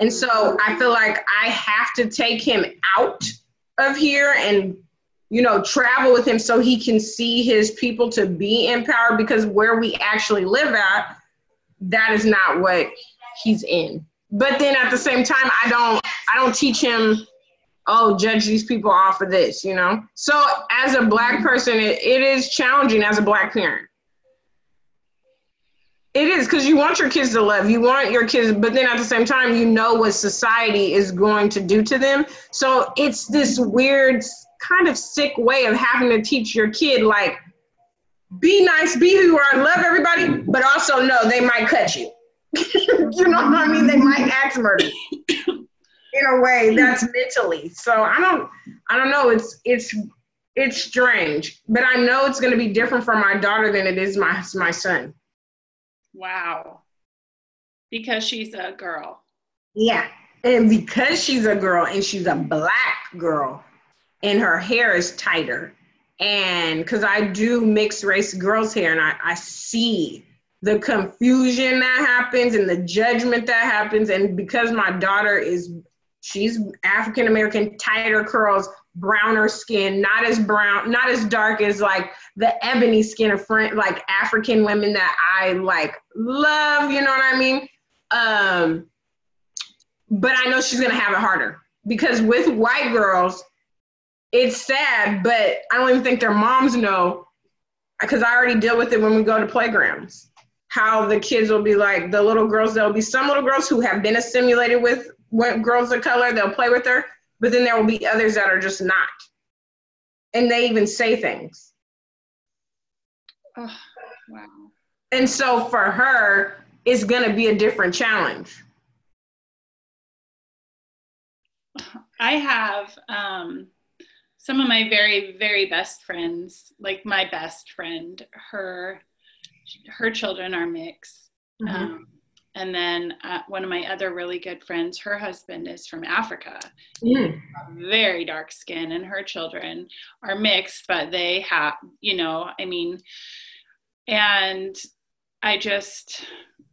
And so I feel like I have to take him out of here and you know travel with him so he can see his people to be empowered because where we actually live at that is not what he's in. But then at the same time, I don't I don't teach him, oh, judge these people off of this, you know. So as a black person, it, it is challenging as a black parent. It is because you want your kids to love, you want your kids, but then at the same time, you know what society is going to do to them. So it's this weird, kind of sick way of having to teach your kid, like, be nice, be who you are, love everybody, but also know they might cut you. you know what I mean? They might axe murder in a way mm. that's mentally. So I don't, I don't know. It's it's it's strange, but I know it's going to be different for my daughter than it is my my son. Wow, because she's a girl. Yeah, and because she's a girl and she's a black girl, and her hair is tighter and because I do mixed race girls hair and I, I see the confusion that happens and the judgment that happens. And because my daughter is, she's African American, tighter curls, browner skin, not as brown, not as dark as like the ebony skin of friend, like African women that I like love, you know what I mean? Um, but I know she's gonna have it harder because with white girls, it's sad, but I don't even think their moms know because I already deal with it when we go to playgrounds. how the kids will be like the little girls. There'll be some little girls who have been assimilated with what girls of color. They'll play with her, but then there will be others that are just not, and they even say things. Oh, wow. And so for her, it's gonna be a different challenge. I have um, some of my very, very best friends, like my best friend, her her children are mixed. Mm-hmm. Um, and then uh, one of my other really good friends, her husband is from Africa, mm. very dark skin, and her children are mixed, but they have, you know, I mean, and I just,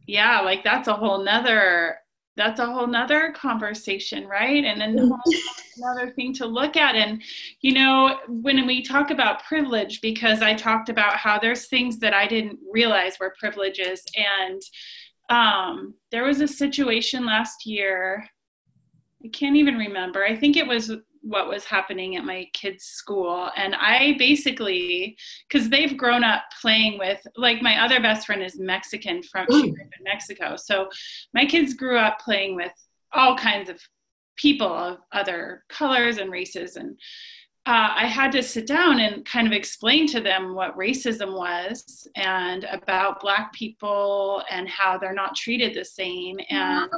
yeah, like that's a whole nother that's a whole nother conversation right? And then another thing to look at. And you know when we talk about privilege because i talked about how there's things that i didn't realize were privileges and um, there was a situation last year i can't even remember i think it was what was happening at my kids' school. And I basically, because they've grown up playing with, like my other best friend is Mexican from in Mexico. So my kids grew up playing with all kinds of people of other colors and races. And uh, I had to sit down and kind of explain to them what racism was and about Black people and how they're not treated the same. And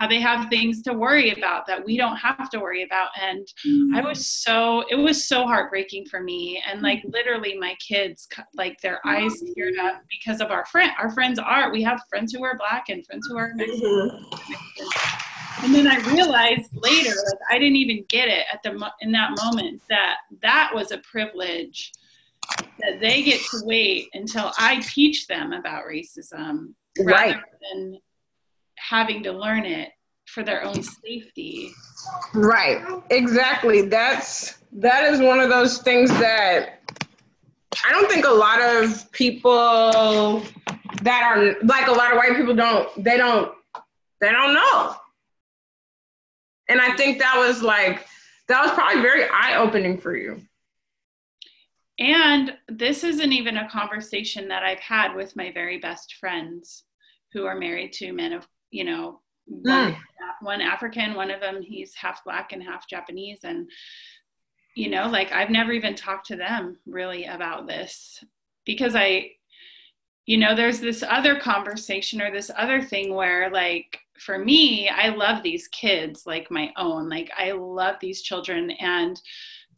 how they have things to worry about that we don't have to worry about and mm-hmm. i was so it was so heartbreaking for me and like mm-hmm. literally my kids like their eyes teared up because of our friend our friends are we have friends who are black and friends who are Mexican. And then i realized later like i didn't even get it at the in that moment that that was a privilege that they get to wait until i teach them about racism right than having to learn it for their own safety. Right. Exactly. That's that is one of those things that I don't think a lot of people that are like a lot of white people don't they don't they don't know. And I think that was like that was probably very eye opening for you. And this isn't even a conversation that I've had with my very best friends who are married to men of you know, one, mm. one African, one of them, he's half black and half Japanese. And, you know, like I've never even talked to them really about this because I, you know, there's this other conversation or this other thing where, like, for me, I love these kids like my own. Like, I love these children. And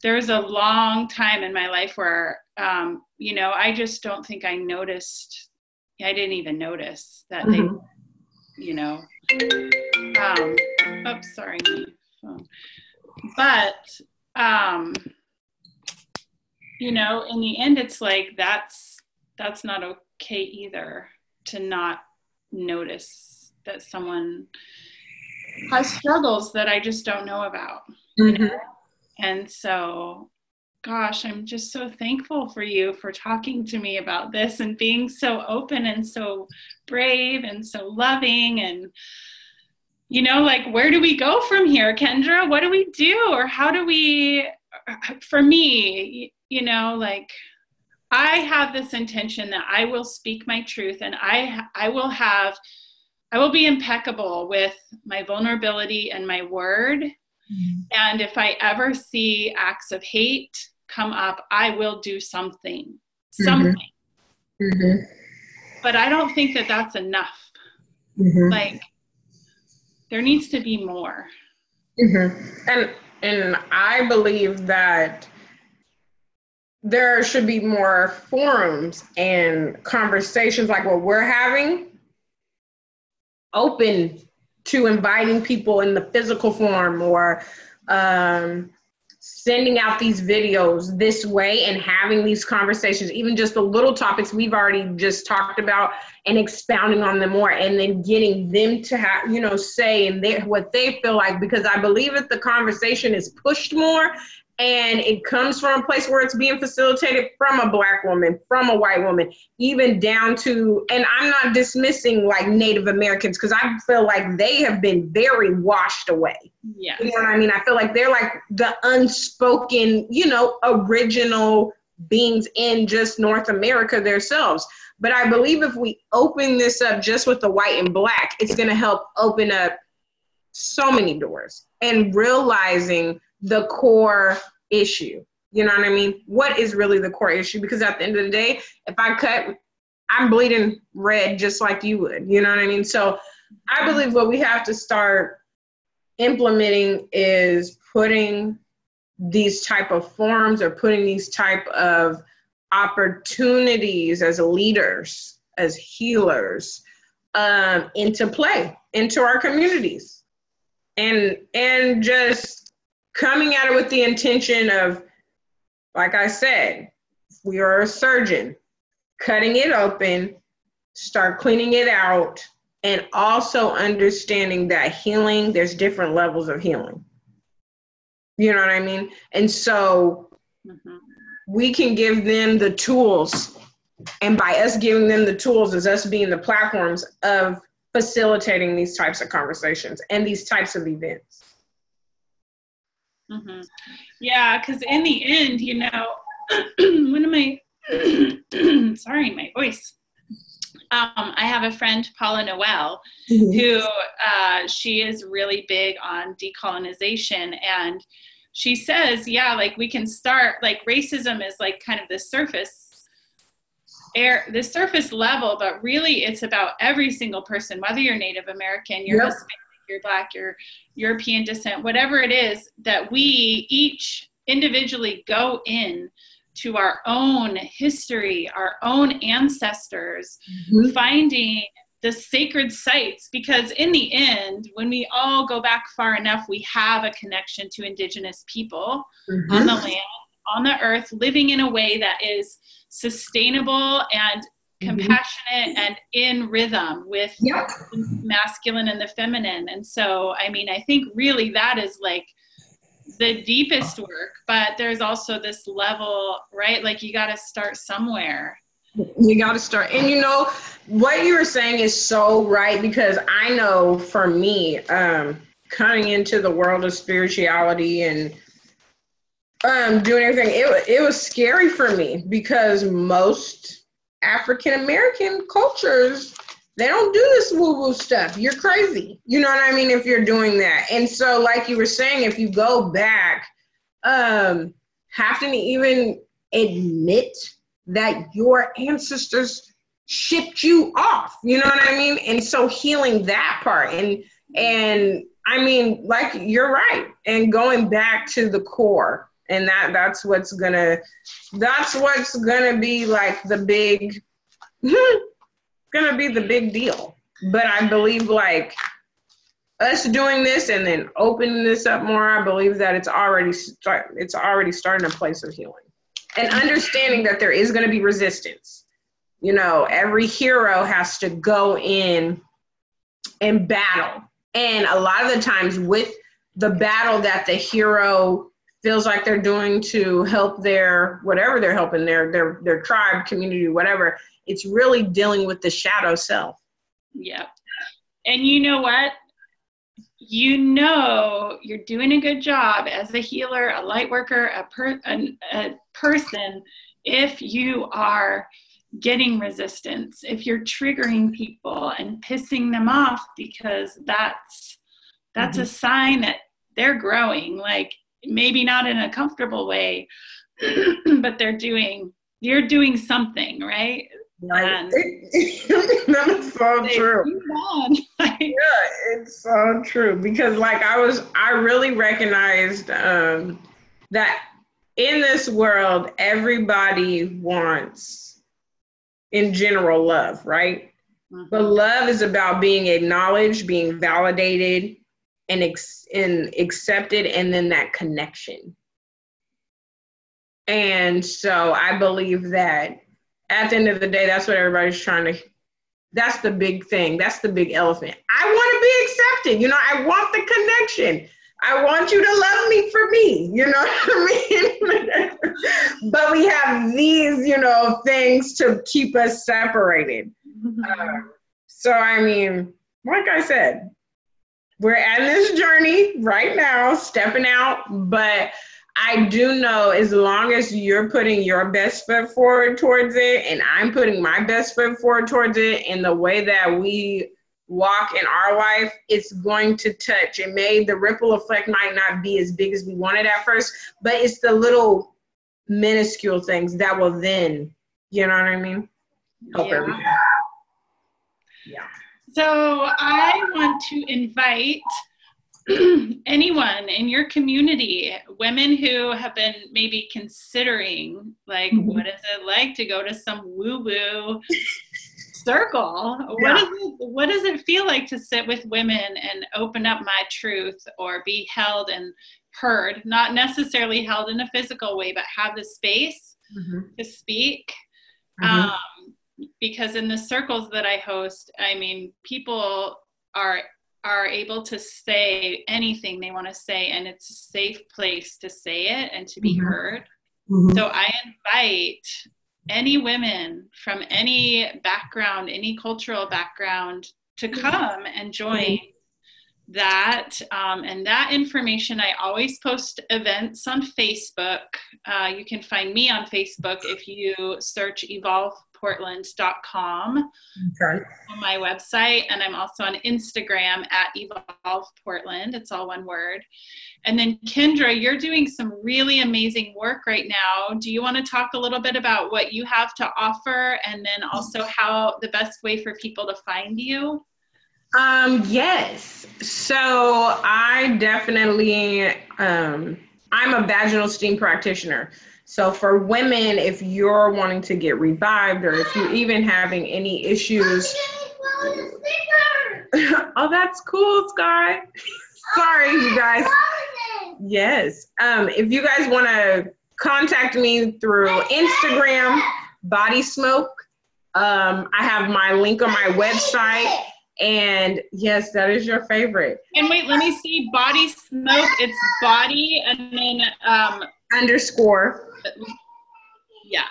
there was a long time in my life where, um, you know, I just don't think I noticed, I didn't even notice that mm-hmm. they you know. Um, oops, sorry. But um, you know, in the end, it's like that's that's not okay either to not notice that someone has struggles that I just don't know about. Mm-hmm. You know? And so gosh, I'm just so thankful for you for talking to me about this and being so open and so brave and so loving and you know like where do we go from here kendra what do we do or how do we for me you know like i have this intention that i will speak my truth and i i will have i will be impeccable with my vulnerability and my word mm-hmm. and if i ever see acts of hate come up, I will do something, mm-hmm. something. Mm-hmm. But I don't think that that's enough. Mm-hmm. Like, there needs to be more. Mm-hmm. And and I believe that there should be more forums and conversations like what we're having open to inviting people in the physical form or um, sending out these videos this way and having these conversations, even just the little topics we've already just talked about and expounding on them more and then getting them to have, you know, say and they, what they feel like, because I believe if the conversation is pushed more and it comes from a place where it's being facilitated from a black woman from a white woman even down to and i'm not dismissing like native americans because i feel like they have been very washed away. Yeah you know what i mean? I feel like they're like the unspoken you know original beings in just North America themselves. But I believe if we open this up just with the white and black, it's going to help open up so many doors. And realizing the core issue. You know what I mean? What is really the core issue? Because at the end of the day, if I cut, I'm bleeding red just like you would. You know what I mean? So I believe what we have to start implementing is putting these type of forms or putting these type of opportunities as leaders, as healers, um, into play, into our communities, and and just coming at it with the intention of, like I said, we are a surgeon, cutting it open, start cleaning it out, and also understanding that healing, there's different levels of healing. You know what I mean? And so mm-hmm. we can give them the tools. And by us giving them the tools is us being the platforms of facilitating these types of conversations and these types of events. Mm-hmm. Yeah, because in the end, you know, one of my, sorry, my voice um, I have a friend, Paula Noel, mm-hmm. who uh, she is really big on decolonization. And she says, yeah, like we can start, like racism is like kind of the surface air the surface level but really it's about every single person whether you're native american you're yep. hispanic you're black you're european descent whatever it is that we each individually go in to our own history, our own ancestors, mm-hmm. finding the sacred sites because in the end when we all go back far enough we have a connection to indigenous people mm-hmm. on the land on the earth living in a way that is sustainable and. Compassionate and in rhythm with yep. the masculine and the feminine and so i mean i think really that is like the deepest work, but there's also this level, right? Like you got to start somewhere. You got to start. And you know, what you were saying is so right because I know for me, um, coming into the world of spirituality and um, doing everything, it, it was scary for me because most African American cultures they don't do this woo woo stuff. You're crazy. You know what I mean? If you're doing that. And so, like you were saying, if you go back, um, have to even admit that your ancestors shipped you off. You know what I mean? And so healing that part and and I mean, like you're right. And going back to the core. And that that's what's gonna that's what's gonna be like the big gonna be the big deal. But I believe like us doing this and then opening this up more, I believe that it's already start it's already starting a place of healing. And understanding that there is gonna be resistance. You know, every hero has to go in and battle. And a lot of the times with the battle that the hero feels like they're doing to help their whatever they're helping their their their tribe community whatever it's really dealing with the shadow self. Yep. And you know what? You know you're doing a good job as a healer, a light worker, a, per, a, a person if you are getting resistance, if you're triggering people and pissing them off because that's that's mm-hmm. a sign that they're growing like maybe not in a comfortable way but they're doing you're doing something right. That's so true. yeah, it's so true because like I was I really recognized um that in this world everybody wants in general love, right? Mm-hmm. But love is about being acknowledged, being validated and ex- and accepted and then that connection. And so I believe that at the end of the day, that's what everybody's trying to. That's the big thing. That's the big elephant. I want to be accepted. You know, I want the connection. I want you to love me for me. You know what I mean? but we have these, you know, things to keep us separated. Mm-hmm. Uh, so, I mean, like I said, we're at this journey right now, stepping out, but I do know as long as you're putting your best foot forward towards it and I'm putting my best foot forward towards it in the way that we walk in our life, it's going to touch. It may, the ripple effect might not be as big as we wanted at first, but it's the little minuscule things that will then, you know what I mean? Help Yeah. everything. So I want to invite anyone in your community, women who have been maybe considering, like, Mhm. what is it like to go to some woo-woo circle? What Yeah. does it what does it feel like to sit with women and open up my truth or be held and heard, not necessarily held in a physical way, but have the space Mhm. to speak? Mhm. um, because in the circles that I host, I mean, people are are able to say anything they want to say, and it's a safe place to say it and to be Mhm. heard. Mhm. So I invite any women from any background, any cultural background, to come and join that. Um, and that information, I always post events on Facebook. Uh, you can find me on Facebook if you search evolveportland.com Okay. on my website. And I'm also on Instagram at Evolve Portland. It's all one word. And then, Kendra, you're doing some really amazing work right now. Do you want to talk a little bit about what you have to offer and then also how the best way for people to find you? Um, yes. So I definitely um I'm a vaginal steam practitioner. So for women, if you're wanting to get revived or if you're even having any issues, oh that's cool, Sky. Sorry, you guys. Yes. Um, if you guys want to contact me through Instagram, Body Smoke. Um, I have my link on my website. And yes, that is your favorite. And wait, let me see. Body smoke. It's body and then um Underscore. Yeah,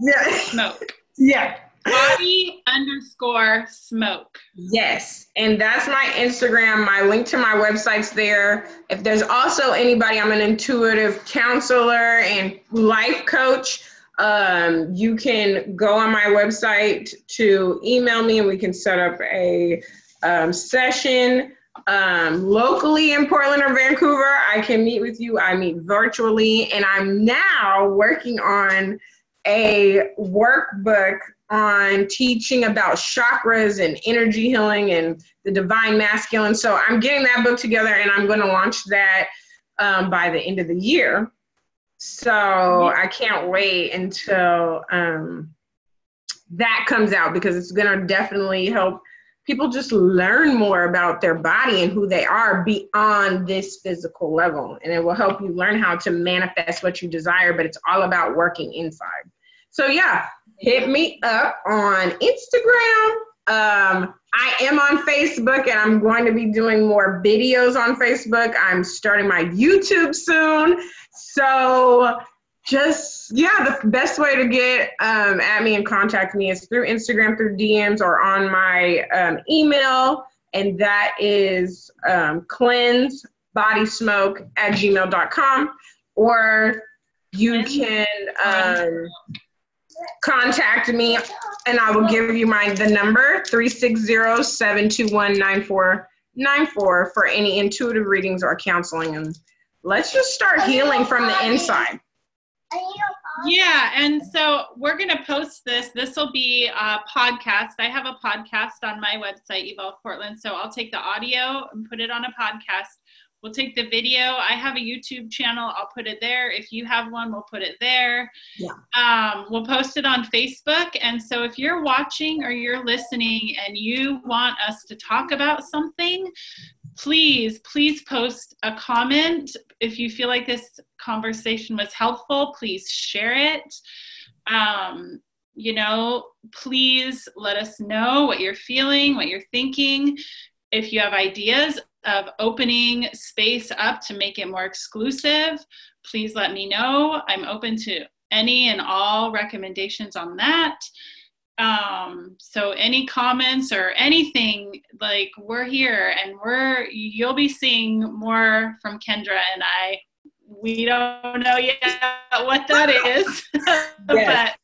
Yeah. smoke. Yeah. Body underscore smoke. Yes. And that's my Instagram. My link to my website's there. If there's also anybody, I'm an intuitive counselor and life coach. Um, you can go on my website to email me and we can set up a um, session. Um, locally in Portland or Vancouver, I can meet with you. I meet virtually, and I'm now working on a workbook on teaching about chakras and energy healing and the divine masculine. So I'm getting that book together and I'm going to launch that um, by the end of the year. So I can't wait until um, that comes out because it's going to definitely help people just learn more about their body and who they are beyond this physical level. And it will help you learn how to manifest what you desire, but it's all about working inside. So, yeah, hit me up on Instagram. Um, I am on Facebook and I'm going to be doing more videos on Facebook. I'm starting my YouTube soon. So, just yeah, the best way to get um, at me and contact me is through Instagram, through DMs, or on my um, email, and that is um, cleanse body smoke at gmail.com. Or you can um, contact me and I will give you my the number 360-721-9494 for any intuitive readings or counseling and let's just start healing from the inside. Yeah, and so we're going to post this. This will be a podcast. I have a podcast on my website, Evolve Portland. So I'll take the audio and put it on a podcast. We'll take the video. I have a YouTube channel. I'll put it there. If you have one, we'll put it there. Yeah. Um, we'll post it on Facebook. And so if you're watching or you're listening and you want us to talk about something, please, please post a comment. If you feel like this conversation was helpful, please share it. Um, you know, please let us know what you're feeling, what you're thinking. If you have ideas of opening space up to make it more exclusive, please let me know. I'm open to any and all recommendations on that. Um, so any comments or anything, like we're here and we're you'll be seeing more from Kendra and I we don't know yet what that is, but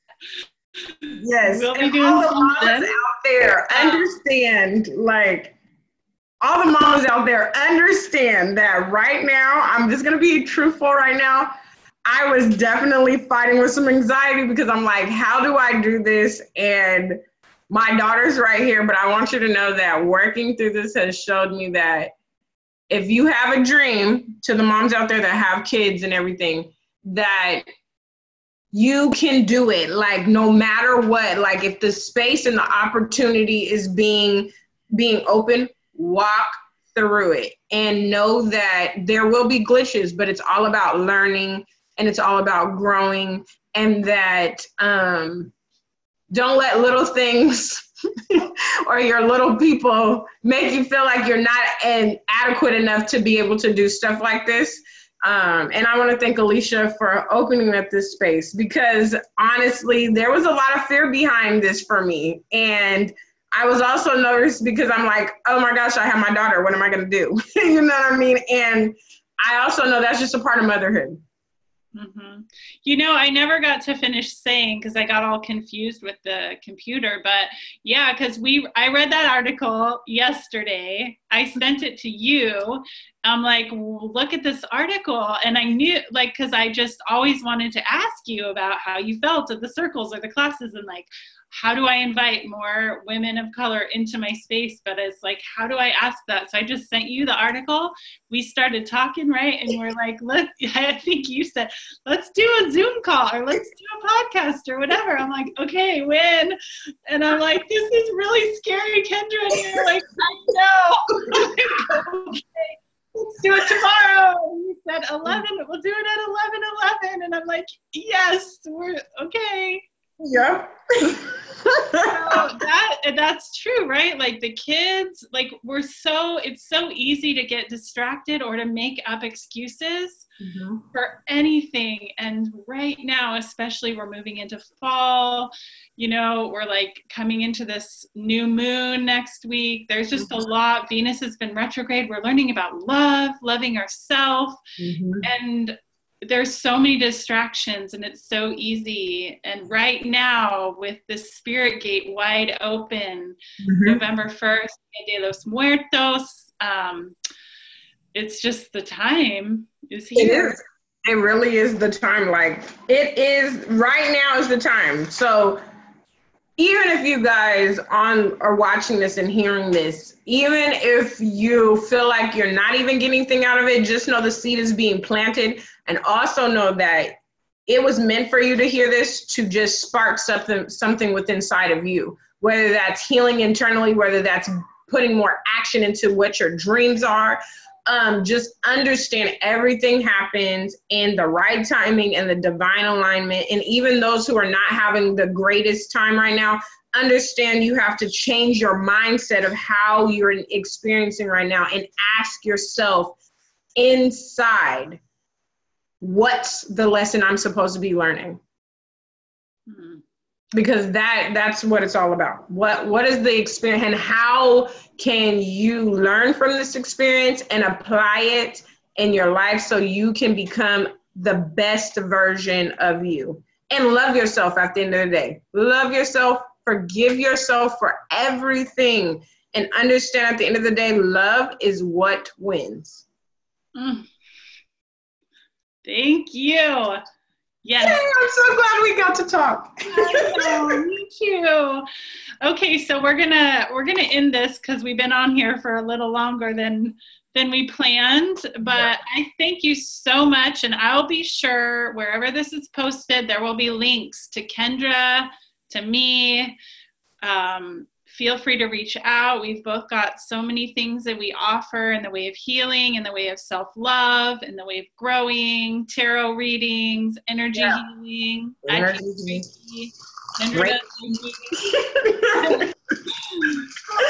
Yes. We'll be and doing all the something. mamas out there understand, like, all the moms out there understand that right now, I'm just gonna be truthful right now. I was definitely fighting with some anxiety because I'm like, how do I do this? And my daughter's right here, but I want you to know that working through this has showed me that if you have a dream to the moms out there that have kids and everything, that you can do it like no matter what like if the space and the opportunity is being being open walk through it and know that there will be glitches but it's all about learning and it's all about growing and that um don't let little things or your little people make you feel like you're not an adequate enough to be able to do stuff like this um, and I want to thank Alicia for opening up this space because honestly, there was a lot of fear behind this for me. And I was also nervous because I'm like, oh my gosh, I have my daughter. What am I going to do? you know what I mean? And I also know that's just a part of motherhood. Hmm You know, I never got to finish saying because I got all confused with the computer. But yeah, because we, I read that article yesterday. I sent it to you. I'm like, look at this article, and I knew, like, because I just always wanted to ask you about how you felt at the circles or the classes, and like, how do I invite more women of color into my space? But it's like, how do I ask that? So I just sent you the article. We started talking, right? And we're like, let I think you said, let's do a Zoom call or let's do a podcast or whatever. I'm like, okay, when? And I'm like, this is really scary, Kendra. And you're like, I know. Okay. Let's do it tomorrow. And you said 11. We'll do it at 11 11. And I'm like, yes, we're okay Yeah. so that that's true right? Like the kids like we're so it's so easy to get distracted or to make up excuses Mm-hmm. for anything. And right now especially we're moving into fall you know we're like coming into this new moon next week. There's just a lot. Venus has been retrograde. We're learning about love loving ourselves Mhm. and there's so many distractions and it's so easy and right now with the spirit gate wide open Mhm. november 1st Dia de los muertos um, it's just the time is here here is. It really is the time. Like it is right now is the time. So even if you guys on are watching this and hearing this, even if you feel like you're not even getting anything out of it, just know the seed is being planted and also know that it was meant for you to hear this to just spark something something within inside of you. Whether that's healing internally, whether that's putting more action into what your dreams are, um, just understand everything happens in the right timing and the divine alignment. And even those who are not having the greatest time right now, understand you have to change your mindset of how you're experiencing right now and ask yourself inside what's the lesson I'm supposed to be learning? Mhm. because that that's what it's all about. What what is the experience and how can you learn from this experience and apply it in your life so you can become the best version of you? And love yourself at the end of the day. Love yourself forgive yourself for everything and understand at the end of the day love is what wins. Mm. Thank you Yay, yes i'm so glad we got to talk know, me too. Okay, so we're gonna we're gonna end this because we've been on here for a little longer than than we planned. But I thank you so much, and I'll be sure wherever this is posted, there will be links to Kendra, to me. Um, feel free to reach out. We've both got so many things that we offer in the way of healing, in the way of self love, in the way of growing, tarot readings, energy Yeah. healing. Energy Reiki. Kendra Reiki. does Reiki.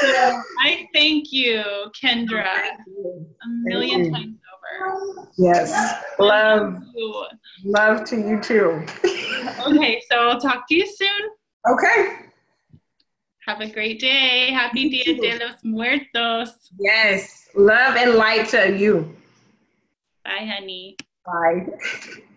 So I thank you, Kendra, a million times over. yes love love to you too Okay, so I'll talk to you soon. okay Have a great day. Happy Dia de los Muertos. Yes. Love and light to you. Bye, honey. Bye.